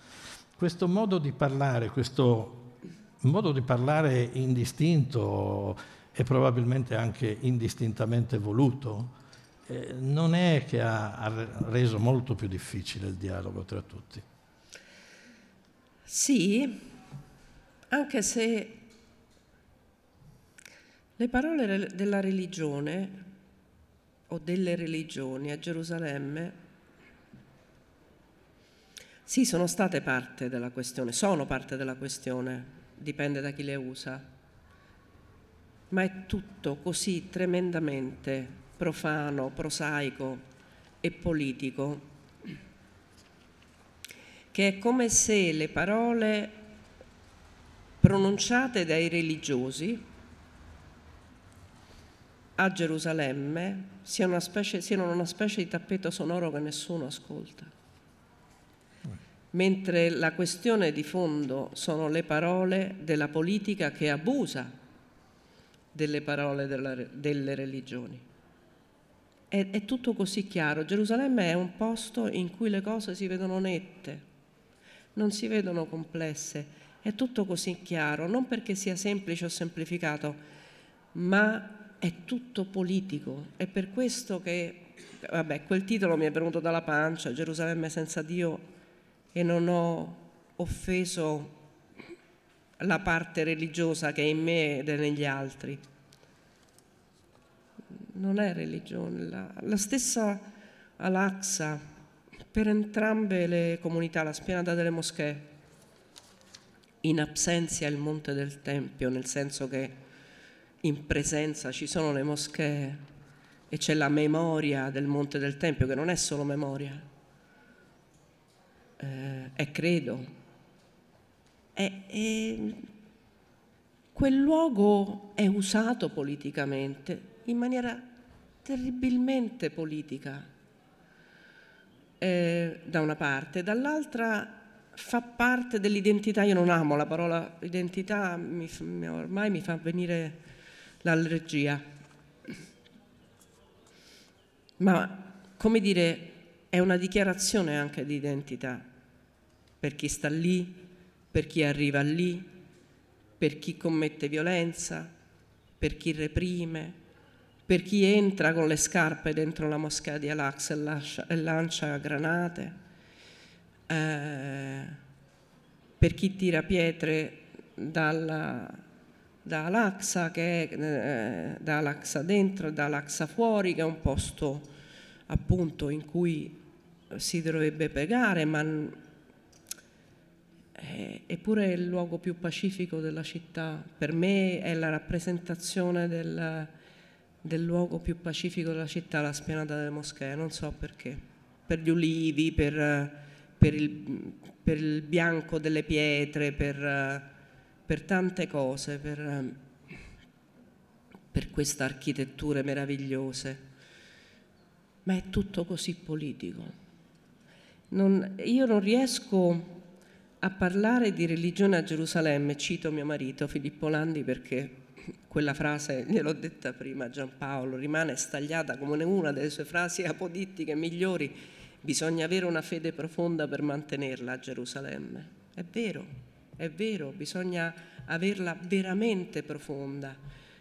Questo modo di parlare, questo modo di parlare indistinto e probabilmente anche indistintamente voluto, eh, non è che ha, ha reso molto più difficile il dialogo tra tutti. Sì, anche se le parole della religione o delle religioni a Gerusalemme sì, sono state parte della questione, sono parte della questione, dipende da chi le usa, ma è tutto così tremendamente profano, prosaico e politico, che è come se le parole pronunciate dai religiosi a Gerusalemme siano una specie, siano una specie di tappeto sonoro che nessuno ascolta. Mentre la questione di fondo sono le parole della politica che abusa delle parole della, delle religioni. È, è tutto così chiaro. Gerusalemme è un posto in cui le cose si vedono nette, non si vedono complesse. È tutto così chiaro, non perché sia semplice o semplificato, ma è tutto politico. È per questo che, vabbè, quel titolo mi è venuto dalla pancia, Gerusalemme senza Dio, e non ho offeso la parte religiosa che è in me ed è negli altri non è religione. La, la stessa Al-Aqsa, per entrambe le comunità, la spianata delle moschee, in absenza il monte del Tempio, nel senso che in presenza ci sono le moschee e c'è la memoria del monte del Tempio, che non è solo memoria, eh, è credo. E, e quel luogo è usato politicamente in maniera terribilmente politica, eh, da una parte, dall'altra fa parte dell'identità, io non amo la parola identità, mi, ormai mi fa venire l'allergia, ma come dire, è una dichiarazione anche di identità per chi sta lì, per chi arriva lì, per chi commette violenza, per chi reprime, per chi entra con le scarpe dentro la moschea di Al-Aqsa e, e lancia granate, eh, per chi tira pietre dalla, da Al-Aqsa, che è eh, da Al-Aqsa dentro da Al-Aqsa fuori, che è un posto appunto in cui si dovrebbe pregare, ma eppure è il luogo più pacifico della città. Per me è la rappresentazione del, del luogo più pacifico della città, la spianata delle moschee, non so perché. Per gli ulivi, per, per, il, per il, bianco delle pietre, per, per tante cose, per, per queste architetture meravigliose. Ma è tutto così politico. Non, io non riesco a parlare di religione a Gerusalemme, cito mio marito Filippo Landi perché quella frase, gliel'ho detta prima Giampaolo, rimane stagliata come una delle sue frasi apodittiche migliori, bisogna avere una fede profonda per mantenerla a Gerusalemme. È vero, è vero, bisogna averla veramente profonda,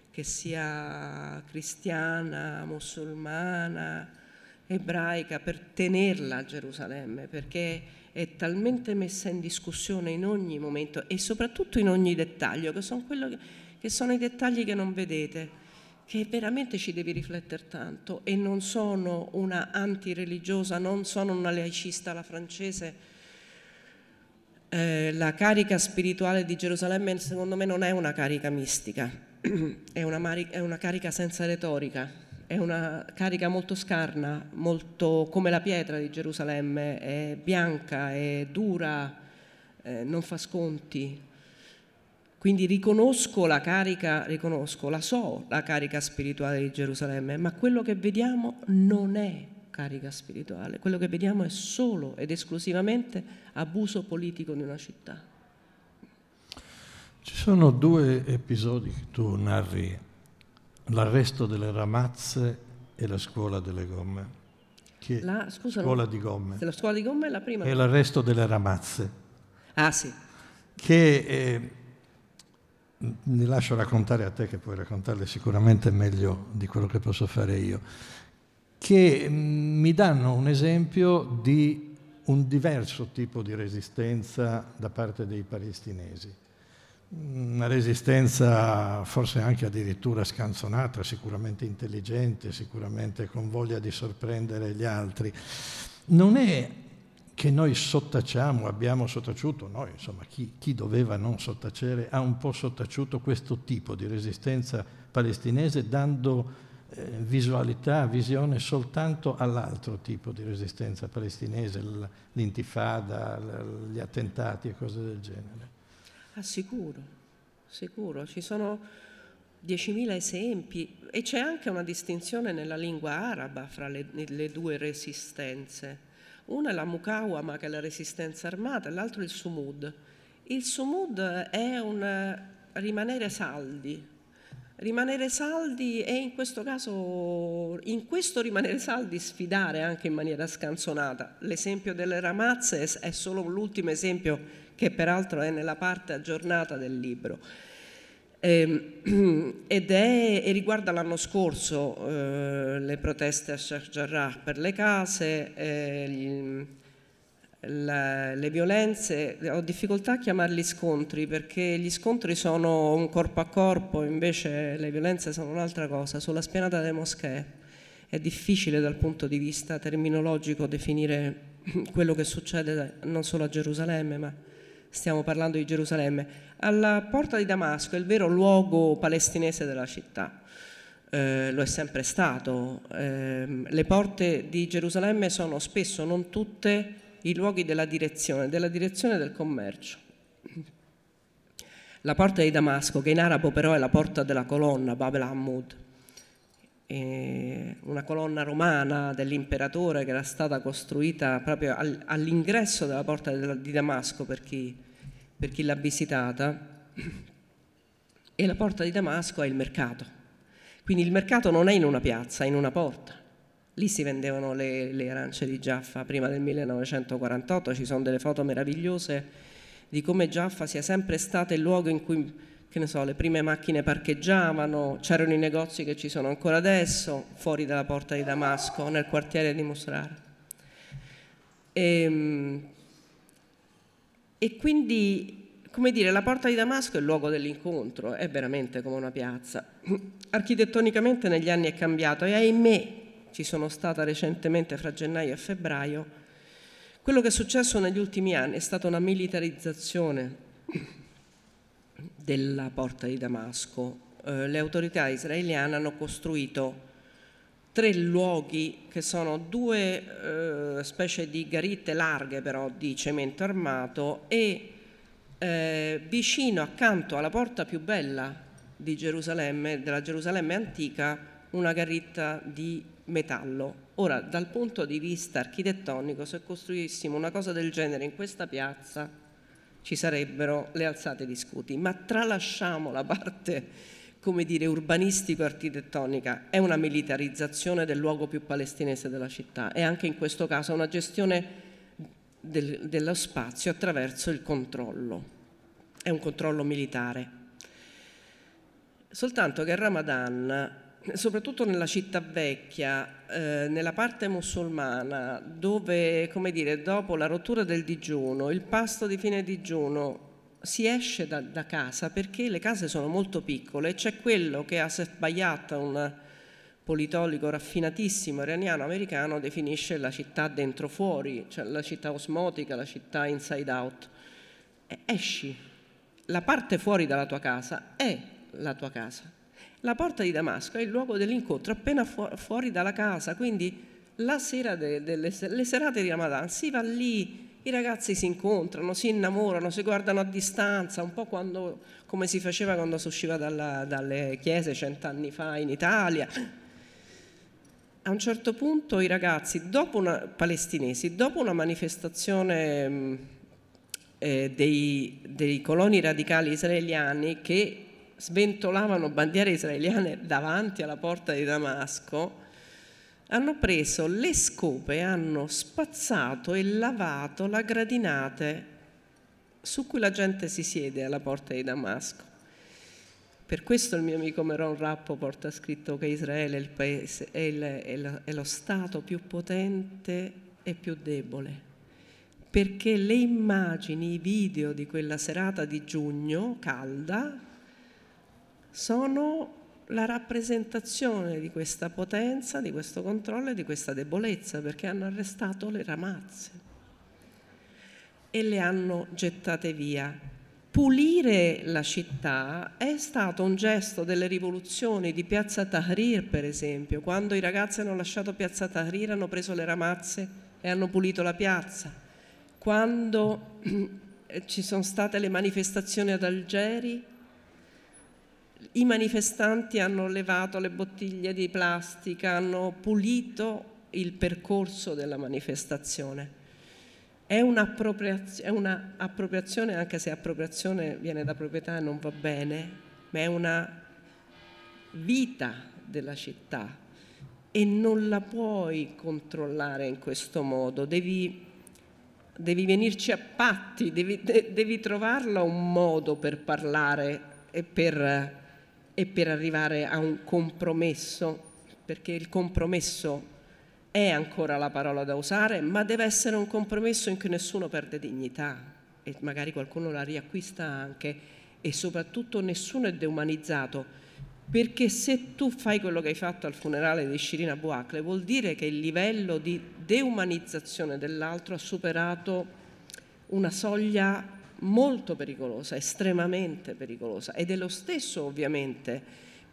che sia cristiana, musulmana, ebraica, per tenerla a Gerusalemme, perché è talmente messa in discussione in ogni momento e soprattutto in ogni dettaglio, che sono, che, che sono i dettagli che non vedete, che veramente ci devi riflettere tanto e non sono una antireligiosa, non sono una laicista alla francese. Eh, la carica spirituale di Gerusalemme secondo me non è una carica mistica, è una, è una carica senza retorica, è una carica molto scarna, molto come la pietra di Gerusalemme, è bianca, è dura, eh, non fa sconti. Quindi riconosco la carica, riconosco, la so, la carica spirituale di Gerusalemme, ma quello che vediamo non è carica spirituale, quello che vediamo è solo ed esclusivamente abuso politico di una città. Ci sono due episodi che tu narri l'arresto delle ramazze e la scuola delle gomme. Che la, scusa, scuola di gomme. La scuola di gomme è la prima. E l'arresto delle ramazze. Ah sì. Che eh, mi lascio raccontare a te, che puoi raccontarle sicuramente meglio di quello che posso fare io, che mm, mi danno un esempio di un diverso tipo di resistenza da parte dei palestinesi una resistenza forse anche addirittura scanzonata, sicuramente intelligente, sicuramente con voglia di sorprendere gli altri. Non è che noi sottacciamo, abbiamo sottaciuto, noi insomma chi, chi doveva non sottacere ha un po' sottaciuto questo tipo di resistenza palestinese dando eh, visualità, visione soltanto all'altro tipo di resistenza palestinese, l'intifada, gli attentati e cose del genere. Ah, sicuro, sicuro. Ci sono 10.000 esempi e c'è anche una distinzione nella lingua araba fra le, le due resistenze. Una è la mukawama, che è la resistenza armata, e l'altro il sumud. Il sumud è un rimanere saldi, rimanere saldi e in questo caso, in questo rimanere saldi sfidare anche in maniera scanzonata. L'esempio delle ramazze è solo l'ultimo esempio che peraltro è nella parte aggiornata del libro. Ehm, ed è, e riguarda l'anno scorso eh, le proteste a Sheikh Jarrah per le case, eh, gli, la, le violenze, ho difficoltà a chiamarli scontri perché gli scontri sono un corpo a corpo, invece le violenze sono un'altra cosa. Sulla spianata delle moschee è difficile dal punto di vista terminologico definire quello che succede non solo a Gerusalemme ma stiamo parlando di Gerusalemme, alla porta di Damasco, il vero luogo palestinese della città. Eh, lo è sempre stato. Eh, le porte di Gerusalemme sono spesso, non tutte, i luoghi della direzione, della direzione del commercio. La porta di Damasco, che in arabo però è la porta della colonna, Babel Hammud, una colonna romana dell'imperatore che era stata costruita proprio all'ingresso della porta di Damasco per chi per chi l'ha visitata, e la porta di Damasco è il mercato. Quindi il mercato non è in una piazza, è in una porta. Lì si vendevano le, le arance di Giaffa prima del 1948, ci sono delle foto meravigliose di come Giaffa sia sempre stato il luogo in cui che ne so, le prime macchine parcheggiavano, c'erano i negozi che ci sono ancora adesso, fuori dalla porta di Damasco, nel quartiere di Musrara. E, ehm, e quindi come dire, la porta di Damasco è il luogo dell'incontro, è veramente come una piazza. Architettonicamente negli anni è cambiato e ahimè ci sono stata recentemente fra gennaio e febbraio. Quello che è successo negli ultimi anni è stata una militarizzazione della porta di Damasco. Eh, le autorità israeliane hanno costruito tre luoghi che sono due eh, specie di garitte larghe però di cemento armato e eh, vicino accanto alla porta più bella di Gerusalemme, della Gerusalemme antica, una garritta di metallo. Ora, dal punto di vista architettonico, se costruissimo una cosa del genere in questa piazza, ci sarebbero le alzate di scuti, ma tralasciamo la parte come dire, urbanistico-architettonica, è una militarizzazione del luogo più palestinese della città e anche in questo caso una gestione del, dello spazio attraverso il controllo. È un controllo militare. Soltanto che Ramadan, soprattutto nella città vecchia, eh, nella parte musulmana, dove, come dire, dopo la rottura del digiuno, il pasto di fine digiuno si esce da, da, casa perché le case sono molto piccole e c'è quello che a Bayat, un politologo raffinatissimo iraniano americano, definisce la città dentro fuori, cioè la città osmotica, la città inside out. Esci. La parte fuori dalla tua casa è la tua casa. La porta di Damasco è il luogo dell'incontro appena fu- fuori dalla casa, quindi la sera delle de, serate di Ramadan si va lì i ragazzi si incontrano, si innamorano, si guardano a distanza, un po' quando, come si faceva quando si usciva dalla, dalle chiese cent'anni fa in Italia. A un certo punto i ragazzi, dopo una, palestinesi, dopo una manifestazione mm, eh, dei, dei coloni radicali israeliani che sventolavano bandiere israeliane davanti alla porta di Damasco, hanno preso le scope, hanno spazzato e lavato la gradinate su cui la gente si siede alla porta di Damasco. Per questo il mio amico Meron Rappoport ha scritto che Israele è, il paese, è, il, è, la, è lo Stato più potente e più debole, perché le immagini, i video di quella serata di giugno calda sono la rappresentazione di questa potenza, di questo controllo e di questa debolezza, perché hanno arrestato le ramazze e le hanno gettate via. Pulire la città è stato un gesto delle rivoluzioni di Piazza Tahrir, per esempio, quando i ragazzi hanno lasciato Piazza Tahrir, hanno preso le ramazze e hanno pulito la piazza. Quando ci sono state le manifestazioni ad Algeri, i manifestanti hanno levato le bottiglie di plastica, hanno pulito il percorso della manifestazione. È un'appropriazione, anche se appropriazione viene da proprietà e non va bene, ma è una vita della città e non la puoi controllare in questo modo, devi, devi venirci a patti, devi, de, devi trovarla un modo per parlare e per e per arrivare a un compromesso, perché il compromesso è ancora la parola da usare, ma deve essere un compromesso in cui nessuno perde dignità e magari qualcuno la riacquista anche e soprattutto nessuno è deumanizzato, perché se tu fai quello che hai fatto al funerale di Shirin Abu Akleh vuol dire che il livello di deumanizzazione dell'altro ha superato una soglia molto pericolosa, estremamente pericolosa. Ed è lo stesso ovviamente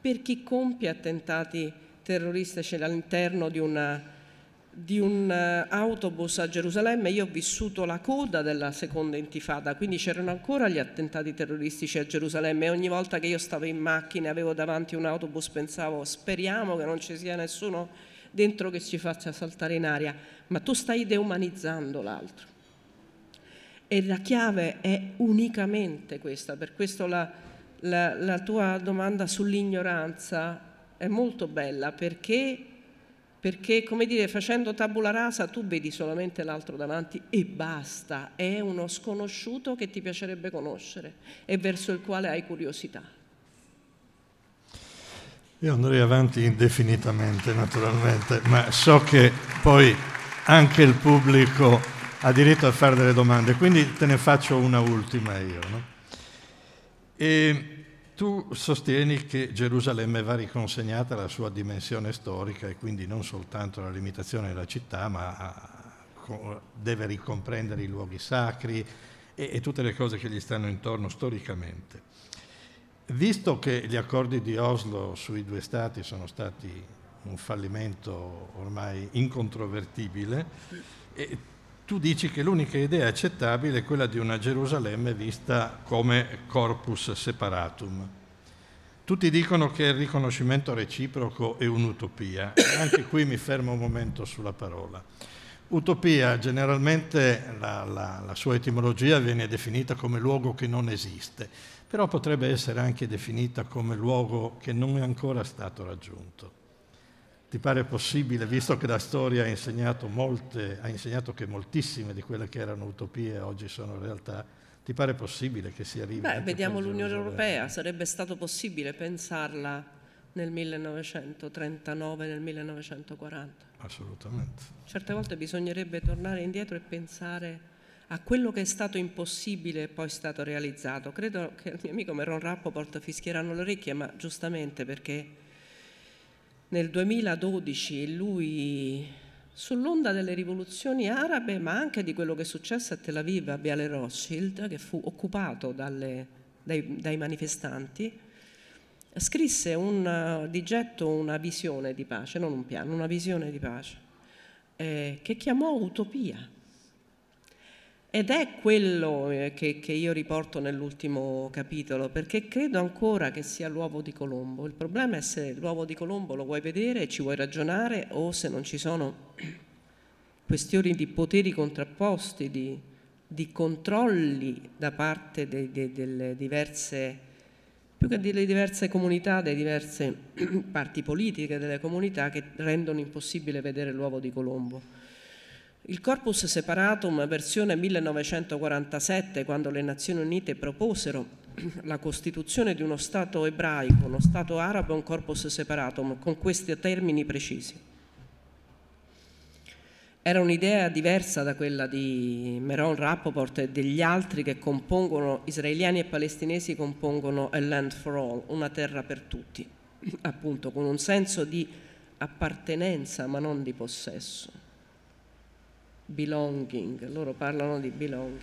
per chi compie attentati terroristici all'interno di, una, di un eh, autobus a Gerusalemme. Io ho vissuto la coda della seconda intifada, quindi c'erano ancora gli attentati terroristici a Gerusalemme. E ogni volta che io stavo in macchina e avevo davanti un autobus pensavo speriamo che non ci sia nessuno dentro che ci faccia saltare in aria, ma tu stai deumanizzando l'altro e la chiave è unicamente questa, per questo la, la, la tua domanda sull'ignoranza è molto bella perché, perché, come dire, facendo tabula rasa tu vedi solamente l'altro davanti e basta, è uno sconosciuto che ti piacerebbe conoscere e verso il quale hai curiosità. Io andrei avanti indefinitamente, naturalmente, ma so che poi anche il pubblico ha diritto a fare delle domande, quindi te ne faccio una ultima io. No? E tu sostieni che Gerusalemme va riconsegnata alla sua dimensione storica e quindi non soltanto alla limitazione della città, ma deve ricomprendere i luoghi sacri e, e tutte le cose che gli stanno intorno storicamente. Visto che gli accordi di Oslo sui due stati sono stati un fallimento ormai incontrovertibile, tu dici che l'unica idea accettabile è quella di una Gerusalemme vista come corpus separatum. Tutti dicono che il riconoscimento reciproco è un'utopia, anche qui mi fermo un momento sulla parola. Utopia, generalmente la, la, la sua etimologia viene definita come luogo che non esiste, però potrebbe essere anche definita come luogo che non è ancora stato raggiunto. Ti pare possibile, visto che la storia ha insegnato, molte, ha insegnato che moltissime di quelle che erano utopie oggi sono realtà, ti pare possibile che si arrivi Beh, vediamo l'Unione Europea, sarebbe stato possibile pensarla nel 1939, nel 1940? Assolutamente. Certe volte bisognerebbe tornare indietro e pensare a quello che è stato impossibile e poi è stato realizzato. Credo che il mio amico Meron Rappoport fischieranno le orecchie, ma giustamente perché nel 2012 lui, sull'onda delle rivoluzioni arabe, ma anche di quello che è successo a Tel Aviv, a Biale Rothschild, che fu occupato dalle, dai, dai, manifestanti, scrisse un, di getto una visione di pace, non un piano, una visione di pace, eh, che chiamò utopia ed è quello eh, che, che, io riporto nell'ultimo capitolo, perché credo ancora che sia l'uovo di Colombo. Il problema è se l'uovo di Colombo lo vuoi vedere ci vuoi ragionare o se non ci sono questioni di poteri contrapposti, di, di controlli da parte de, de, delle diverse, più che delle diverse comunità, delle diverse parti politiche delle comunità che rendono impossibile vedere l'uovo di Colombo. Il Corpus Separatum, versione 1947, quando le Nazioni Unite proposero la costituzione di uno Stato ebraico, uno Stato arabo un Corpus Separatum, con questi termini precisi. Era un'idea diversa da quella di Meron Rappaport e degli altri che compongono, israeliani e palestinesi compongono a land for all, una terra per tutti, appunto con un senso di appartenenza ma non di possesso belonging, loro parlano di belonging.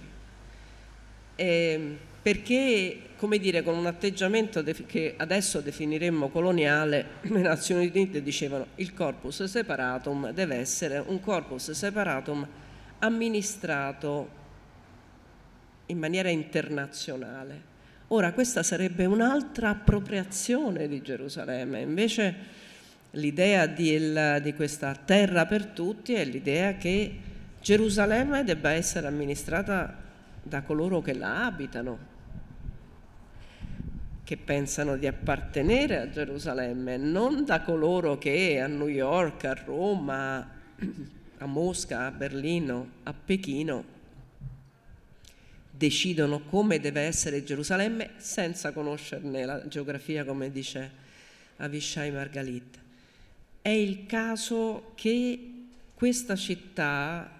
E ehm, perché, come dire, con un atteggiamento che adesso definiremmo coloniale, le Nazioni Unite dicevano il corpus separatum deve essere un corpus separatum amministrato in maniera internazionale. Ora, questa sarebbe un'altra appropriazione di Gerusalemme, invece l'idea di, di questa terra per tutti è l'idea che Gerusalemme debba essere amministrata da coloro che la abitano, che pensano di appartenere a Gerusalemme, non da coloro che a New York, a Roma, a Mosca, a Berlino, a Pechino decidono come deve essere Gerusalemme senza conoscerne la geografia, come dice Avishai Margalit. È il caso che questa città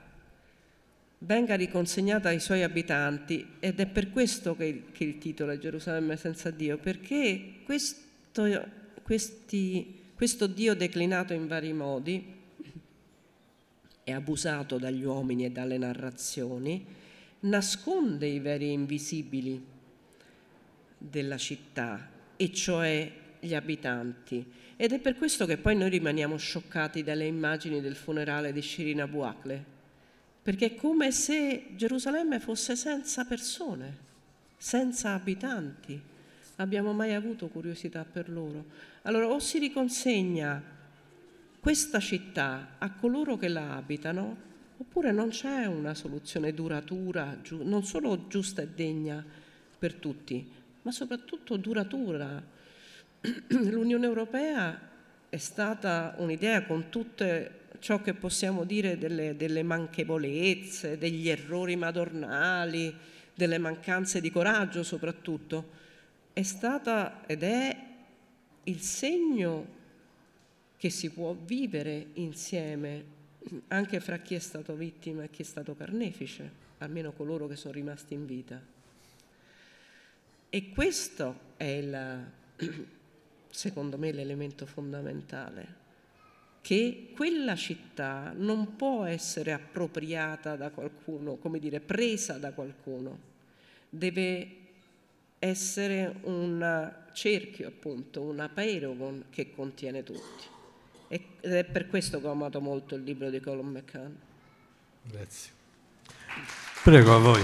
venga riconsegnata ai suoi abitanti ed è per questo che, che il titolo è Gerusalemme senza Dio, perché questo, questi, questo Dio declinato in vari modi e abusato dagli uomini e dalle narrazioni, nasconde i veri invisibili della città, e cioè gli abitanti. Ed è per questo che poi noi rimaniamo scioccati dalle immagini del funerale di Shirin Abu perché è come se Gerusalemme fosse senza persone, senza abitanti. Abbiamo mai avuto curiosità per loro? Allora o si riconsegna questa città a coloro che la abitano, oppure non c'è una soluzione duratura, non solo giusta e degna per tutti, ma soprattutto duratura. L'Unione Europea è stata un'idea con tutte ciò che possiamo dire delle, delle manchevolezze, degli errori madornali, delle mancanze di coraggio soprattutto, è stata ed è il segno che si può vivere insieme anche fra chi è stato vittima e chi è stato carnefice, almeno coloro che sono rimasti in vita. E questo è il, secondo me l'elemento fondamentale, che quella città non può essere appropriata da qualcuno, come dire, presa da qualcuno, deve essere un cerchio, appunto, un aerogon che contiene tutti. Ed è per questo che ho amato molto il libro di Colin McCann. Grazie. Prego a voi.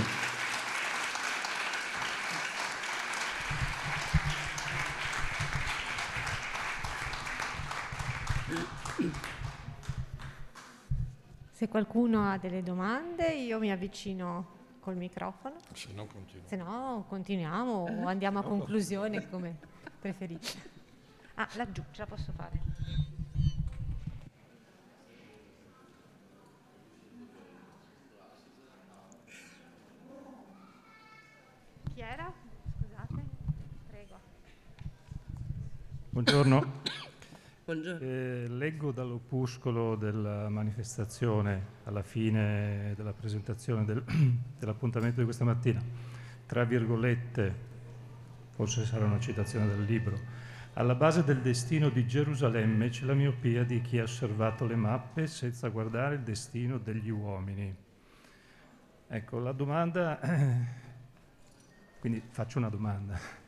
Se qualcuno ha delle domande, io mi avvicino col microfono. Se no continuo. Se no continuiamo o andiamo a conclusione come preferite. Ah, laggiù, ce la posso fare. Chi era? Scusate, prego. Buongiorno. Eh, leggo dall'opuscolo della manifestazione alla fine della presentazione del, dell'appuntamento di questa mattina, tra virgolette, forse sarà una citazione del libro, alla base del destino di Gerusalemme c'è la miopia di chi ha osservato le mappe senza guardare il destino degli uomini. Ecco, la domanda, quindi faccio una domanda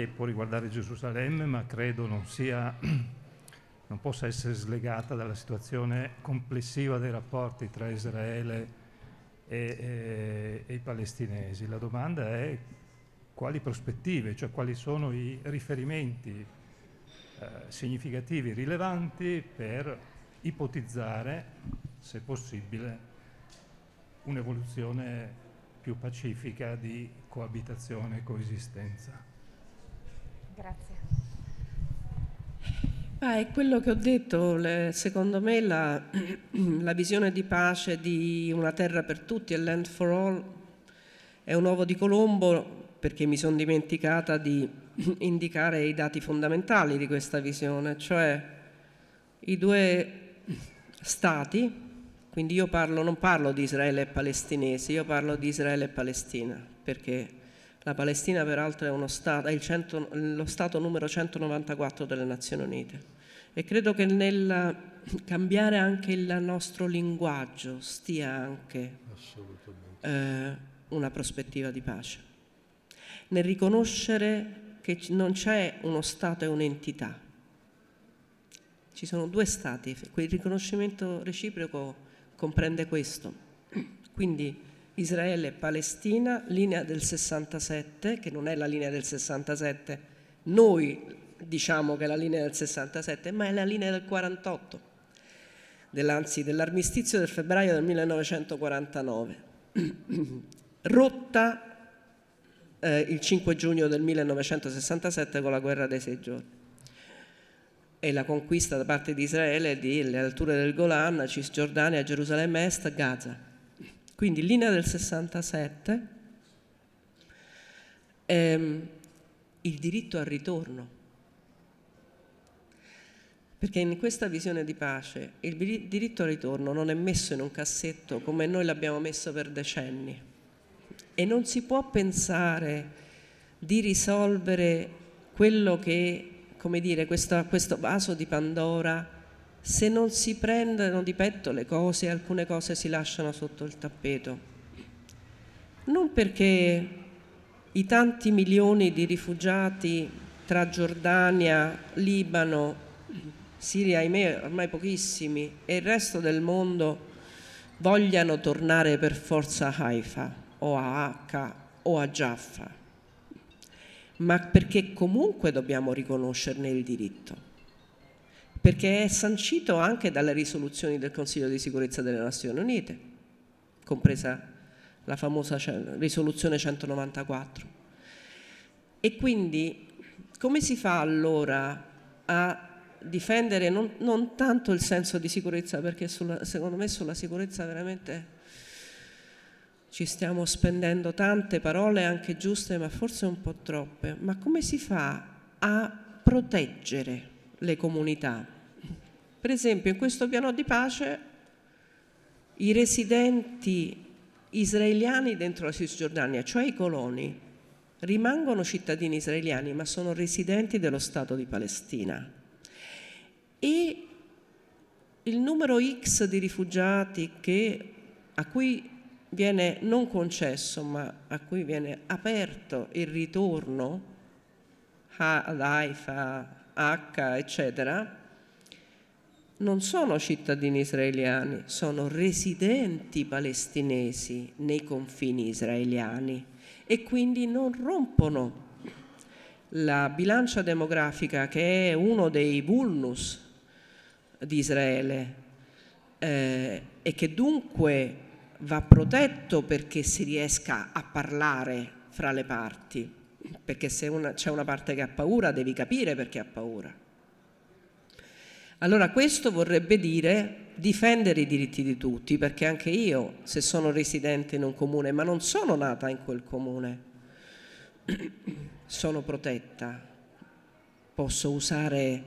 che può riguardare Gerusalemme, ma credo non, sia, non possa essere slegata dalla situazione complessiva dei rapporti tra Israele e, e, e i palestinesi. La domanda è quali prospettive, cioè quali sono i riferimenti eh, significativi, rilevanti per ipotizzare, se possibile, un'evoluzione più pacifica di coabitazione e coesistenza. Grazie. Ah, è quello che ho detto, le, secondo me la, la, visione di pace di una terra per tutti e land for all è un uovo di Colombo perché mi sono dimenticata di indicare i dati fondamentali di questa visione, cioè i due stati, quindi io parlo, non parlo di Israele e palestinesi, io parlo di Israele e Palestina, perché la Palestina peraltro è, stato, è cento, lo Stato numero 194 delle Nazioni Unite e credo che nel cambiare anche il nostro linguaggio stia anche eh, una prospettiva di pace. Nel riconoscere che non c'è uno Stato e un'entità. Ci sono due Stati, quel riconoscimento reciproco comprende questo. Quindi Israele e Palestina, linea del 67, che non è la linea del 67, noi diciamo che è la linea del 67, ma è la linea del 48, anzi dell'armistizio del febbraio del 1949, rotta eh, il 5 giugno del 1967 con la guerra dei sei giorni. E la conquista da parte di Israele delle alture del Golan, Cisgiordania, Gerusalemme Est, Gaza. Quindi linea del 67, ehm, il diritto al ritorno. Perché in questa visione di pace il diritto al ritorno non è messo in un cassetto come noi l'abbiamo messo per decenni e non si può pensare di risolvere quello che, come dire, questo, questo vaso di Pandora se non si prendono di petto le cose, alcune cose si lasciano sotto il tappeto. Non perché i tanti milioni di rifugiati tra Giordania, Libano, Siria, ahimè, ormai pochissimi, e il resto del mondo vogliano tornare per forza a Haifa o a Acca o a Jaffa, ma perché comunque dobbiamo riconoscerne il diritto perché è sancito anche dalle risoluzioni del Consiglio di sicurezza delle Nazioni Unite, compresa la famosa risoluzione 194. E quindi come si fa allora a difendere non, non tanto il senso di sicurezza, perché sulla, secondo me sulla sicurezza veramente ci stiamo spendendo tante parole anche giuste, ma forse un po' troppe, ma come si fa a proteggere le comunità. Per esempio, in questo piano di pace i residenti israeliani dentro la Cisgiordania, cioè i coloni, rimangono cittadini israeliani ma sono residenti dello Stato di Palestina. E il numero X di rifugiati che, a cui viene non concesso ma a cui viene aperto il ritorno ad Haifa, H, eccetera, non sono cittadini israeliani, sono residenti palestinesi nei confini israeliani e quindi non rompono la bilancia demografica che è uno dei vulnus di Israele eh, e che dunque va protetto perché si riesca a parlare fra le parti, perché se una, c'è una parte che ha paura devi capire perché ha paura. Allora questo vorrebbe dire difendere i diritti di tutti, perché anche io, se sono residente in un comune, ma non sono nata in quel comune, sono protetta, posso usare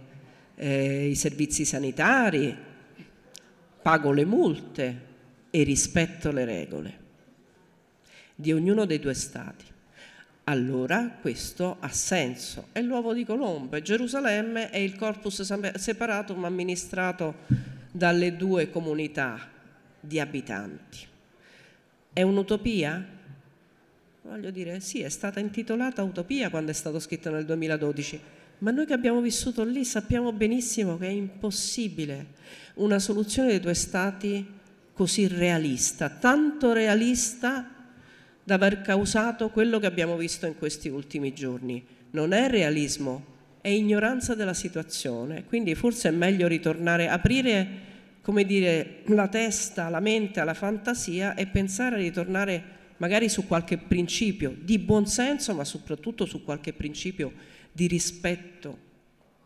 eh, i servizi sanitari, pago le multe e rispetto le regole di ognuno dei due stati. Allora questo ha senso. È l'uovo di Colombo e Gerusalemme è il corpus separatum amministrato dalle due comunità di abitanti. È un'utopia? Voglio dire, sì, è stata intitolata Utopia quando è stato scritto nel 2012 ma noi che abbiamo vissuto lì sappiamo benissimo che è impossibile una soluzione dei due stati così realista, tanto realista da aver causato quello che abbiamo visto in questi ultimi giorni. Non è realismo, è ignoranza della situazione, quindi forse è meglio ritornare, aprire come dire, la testa, la mente alla fantasia e pensare a ritornare magari su qualche principio di buonsenso, ma soprattutto su qualche principio di rispetto,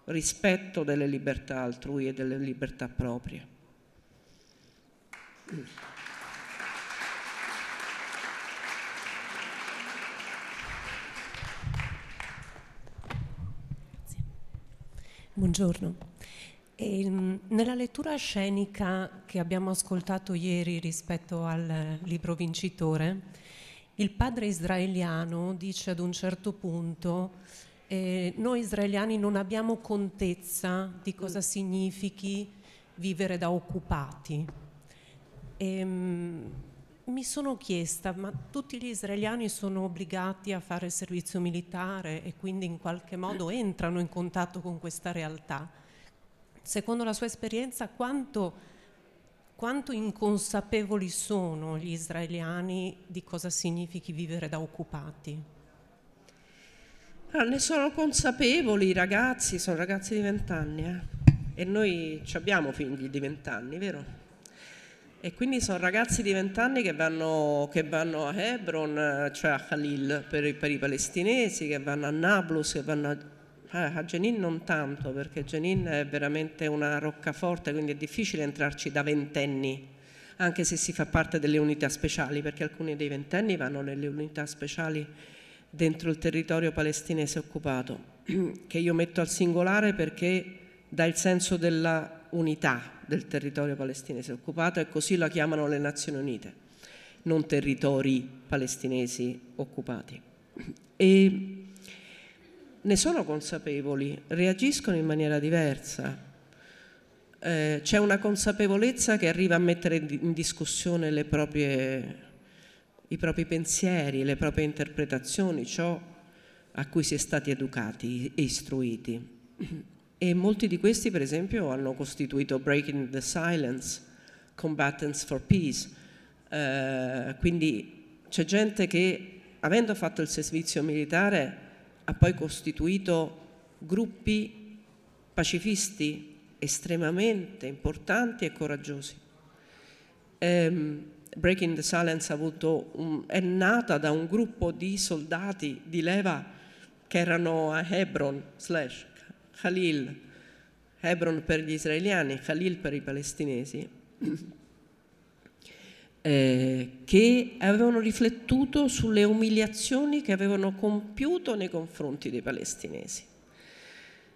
rispetto delle libertà altrui e delle libertà proprie. Buongiorno. E, ehm, nella lettura scenica che abbiamo ascoltato ieri rispetto al libro vincitore, il padre israeliano dice ad un certo punto eh, noi israeliani non abbiamo contezza di cosa significhi vivere da occupati. E, um, mi sono chiesta, ma tutti gli israeliani sono obbligati a fare servizio militare e quindi in qualche modo entrano in contatto con questa realtà? Secondo la sua esperienza, quanto, quanto inconsapevoli sono gli israeliani di cosa significhi vivere da occupati? Allora, ne sono consapevoli i ragazzi, sono ragazzi di vent'anni eh? e noi abbiamo figli di vent'anni, vero? E quindi sono ragazzi di vent'anni che vanno, che vanno a Hebron, cioè a Khalil per, per, i palestinesi, che vanno a Nablus, che vanno a, eh, a Jenin non tanto, perché Jenin è veramente una roccaforte, quindi è difficile entrarci da ventenni, anche se si fa parte delle unità speciali, perché alcuni dei ventenni vanno nelle unità speciali dentro il territorio palestinese occupato, che io metto al singolare perché dà il senso della unità del territorio palestinese occupato e così la chiamano le Nazioni Unite, non territori palestinesi occupati. E ne sono consapevoli, reagiscono in maniera diversa. Eh, c'è una consapevolezza che arriva a mettere in discussione le proprie i propri pensieri, le proprie interpretazioni, ciò a cui si è stati educati e istruiti. E molti di questi, per esempio, hanno costituito Breaking the Silence, Combatants for Peace. Eh, quindi c'è gente che, avendo fatto il servizio militare, ha poi costituito gruppi pacifisti estremamente importanti e coraggiosi. Eh, Breaking the Silence un, è nata da un gruppo di soldati di leva che erano a Hebron, slash Khalil, Hebron per gli israeliani, Khalil per i palestinesi, eh, che avevano riflettuto sulle umiliazioni che avevano compiuto nei confronti dei palestinesi.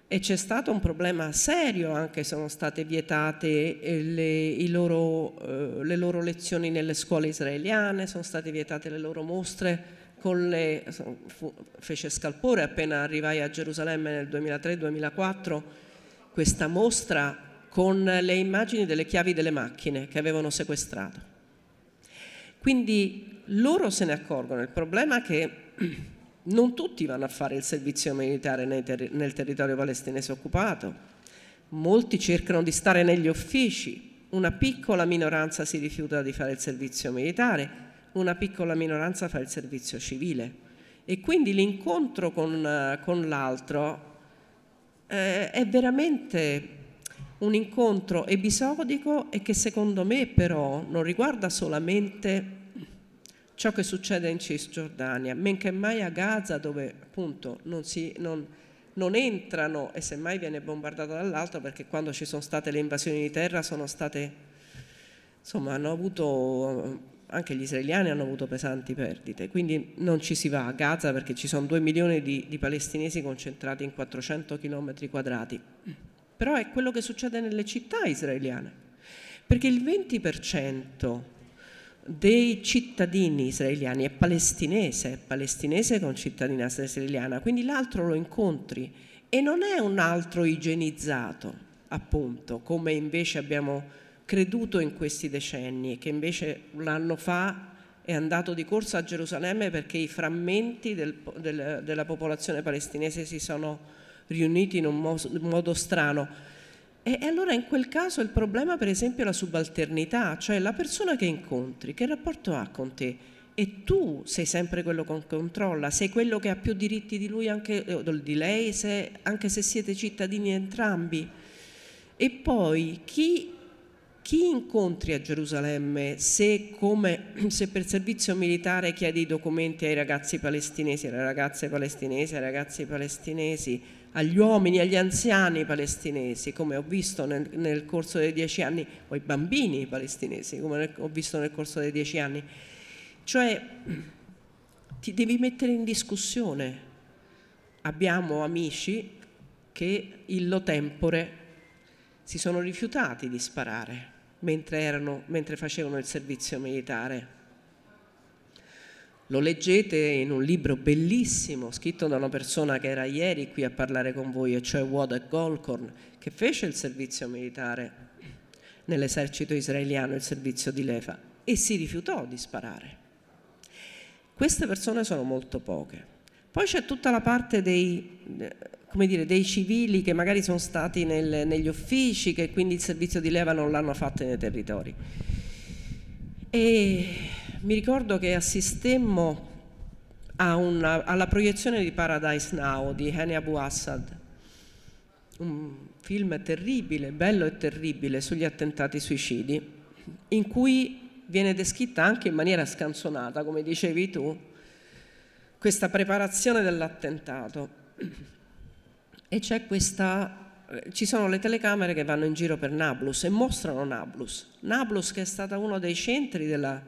E c'è stato un problema serio, anche sono state vietate eh, le, loro, eh, le, loro, lezioni nelle scuole israeliane, sono state vietate le loro mostre le, fu, fece scalpore appena arrivai a Gerusalemme nel 2003-2004 questa mostra con le immagini delle chiavi delle macchine che avevano sequestrato. Quindi loro se ne accorgono. Il problema è che non tutti vanno a fare il servizio militare nel territorio palestinese occupato, molti cercano di stare negli uffici, una piccola minoranza si rifiuta di fare il servizio militare, una piccola minoranza fa il servizio civile. E quindi l'incontro con, con l'altro eh, è veramente un incontro episodico e che secondo me però non riguarda solamente ciò che succede in Cisgiordania, men che mai a Gaza dove appunto non, si, non, non entrano e semmai viene bombardato dall'alto perché quando ci sono state le invasioni di terra sono state, insomma hanno avuto, anche gli israeliani hanno avuto pesanti perdite, quindi non ci si va a Gaza perché ci sono due milioni di, di palestinesi concentrati in 400 km quadrati, però è quello che succede nelle città israeliane, perché il 20% dei cittadini israeliani è palestinese, è palestinese con cittadinanza israeliana, quindi l'altro lo incontri e non è un altro igienizzato, appunto, come invece abbiamo creduto in questi decenni, che invece l'anno fa è andato di corsa a Gerusalemme perché i frammenti del, del, della popolazione palestinese si sono riuniti in un modo, in modo strano e allora in quel caso il problema per esempio è la subalternità, cioè la persona che incontri, che rapporto ha con te? E tu sei sempre quello che controlla, sei quello che ha più diritti di lui anche di lei, se, anche se siete cittadini entrambi. E poi chi, chi incontri a Gerusalemme se, come, se per servizio militare chiedi i documenti ai ragazzi palestinesi, alle ragazze palestinesi, ai ragazzi palestinesi, agli uomini, agli anziani palestinesi, come ho visto nel, nel, corso dei dieci anni, o ai bambini palestinesi, come ho visto nel corso dei dieci anni. Cioè, ti devi mettere in discussione. Abbiamo amici che illo tempore si sono rifiutati di sparare mentre, erano, mentre facevano il servizio militare lo leggete in un libro bellissimo scritto da una persona che era ieri qui a parlare con voi, e cioè Wodek Golkorn, che fece il servizio militare nell'esercito israeliano, il servizio di Lefa, e si rifiutò di sparare. Queste persone sono molto poche. Poi c'è tutta la parte dei, dire, dei civili che magari sono stati nel, negli uffici, che quindi il servizio di leva non l'hanno fatto nei territori. E mi ricordo che assistemmo una, alla proiezione di Paradise Now di Hani Abu Assad, un film terribile, bello e terribile sugli attentati suicidi, in cui viene descritta anche in maniera scanzonata, come dicevi tu, questa preparazione dell'attentato. E c'è questa ci sono le telecamere che vanno in giro per Nablus e mostrano Nablus. Nablus che è stata uno dei centri della,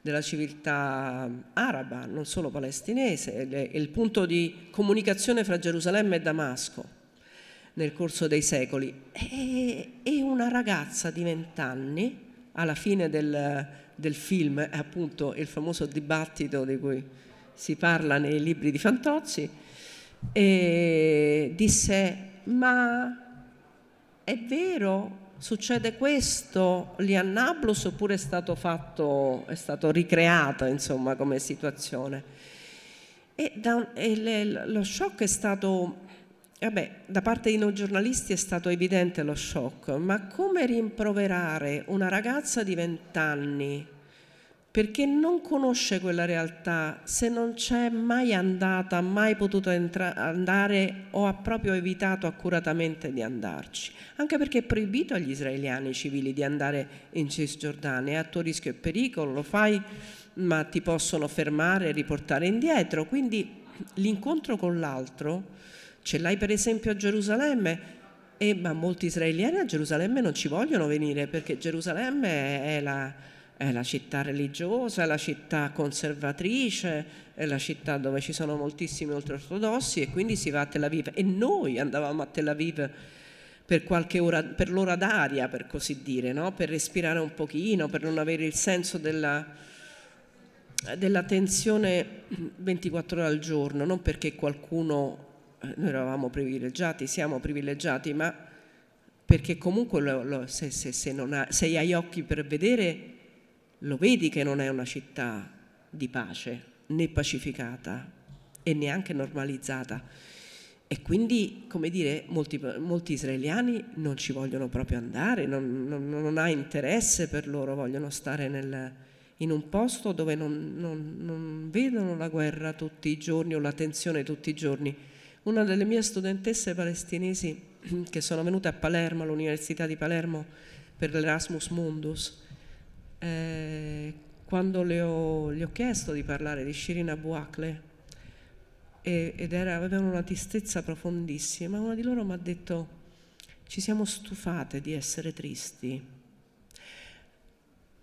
della civiltà araba, non solo palestinese, è il punto di comunicazione fra Gerusalemme e Damasco nel corso dei secoli. E, una ragazza di vent'anni, alla fine del, del film, è appunto il famoso dibattito di cui si parla nei libri di Fantozzi, disse, ma è vero succede questo lì a Nablus oppure è stato fatto, è stato ricreato insomma come situazione? E, da, e le, lo shock è stato, vabbè, da parte dei noi giornalisti è stato evidente lo shock, ma come rimproverare una ragazza di 20 anni perché non conosce quella realtà, se non c'è mai andata, mai potuto andare o ha proprio evitato accuratamente di andarci. Anche perché è proibito agli israeliani civili di andare in Cisgiordania, è a tuo rischio e pericolo, lo fai ma ti possono fermare e riportare indietro. Quindi l'incontro con l'altro ce l'hai per esempio a Gerusalemme, e, ma molti israeliani a Gerusalemme non ci vogliono venire perché Gerusalemme è la è la città religiosa, è la città conservatrice, è la città dove ci sono moltissimi ultraortodossi e quindi si va a Tel Aviv. E noi andavamo a Tel Aviv per, qualche ora, per l'ora d'aria, per così dire, no? per respirare un pochino, per non avere il senso della, della tensione 24 ore al giorno, non perché qualcuno, eh, noi eravamo privilegiati, siamo privilegiati, ma perché comunque lo, lo, se, se, se, ha, se hai occhi per vedere, lo vedi che non è una città di pace, né pacificata e neanche normalizzata. E quindi, come dire, molti, molti israeliani non ci vogliono proprio andare, non, non, non ha interesse per loro, vogliono stare nel, in un posto dove non, non, non, vedono la guerra tutti i giorni o la tensione tutti i giorni. Una delle mie studentesse palestinesi che sono venute a Palermo, all'Università di Palermo, per l'Erasmus Mundus, eh, quando le ho, gli ho chiesto di parlare di Shirin Abu Akleh, ed era, avevano una tristezza profondissima, una di loro mi ha detto ci siamo stufate di essere tristi,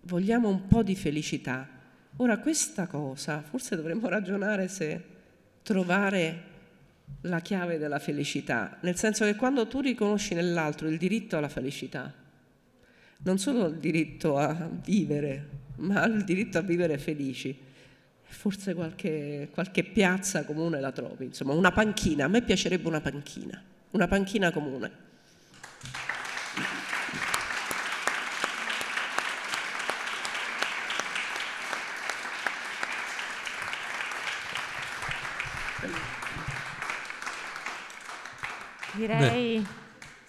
vogliamo un po' di felicità. Ora questa cosa, forse dovremmo ragionare se trovare la chiave della felicità, nel senso che quando tu riconosci nell'altro il diritto alla felicità, non solo il diritto a vivere, ma il diritto a vivere felici, forse qualche, qualche piazza comune la trovi, insomma una panchina, a me piacerebbe una panchina, una panchina comune. Direi... Beh,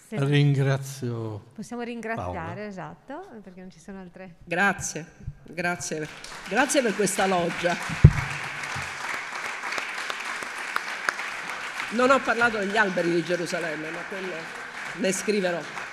ringrazio. Possiamo ringraziare, Paola. esatto, perché non ci sono altre. Grazie, grazie, grazie per questa loggia. Non ho parlato degli alberi di Gerusalemme, ma quello ne scriverò.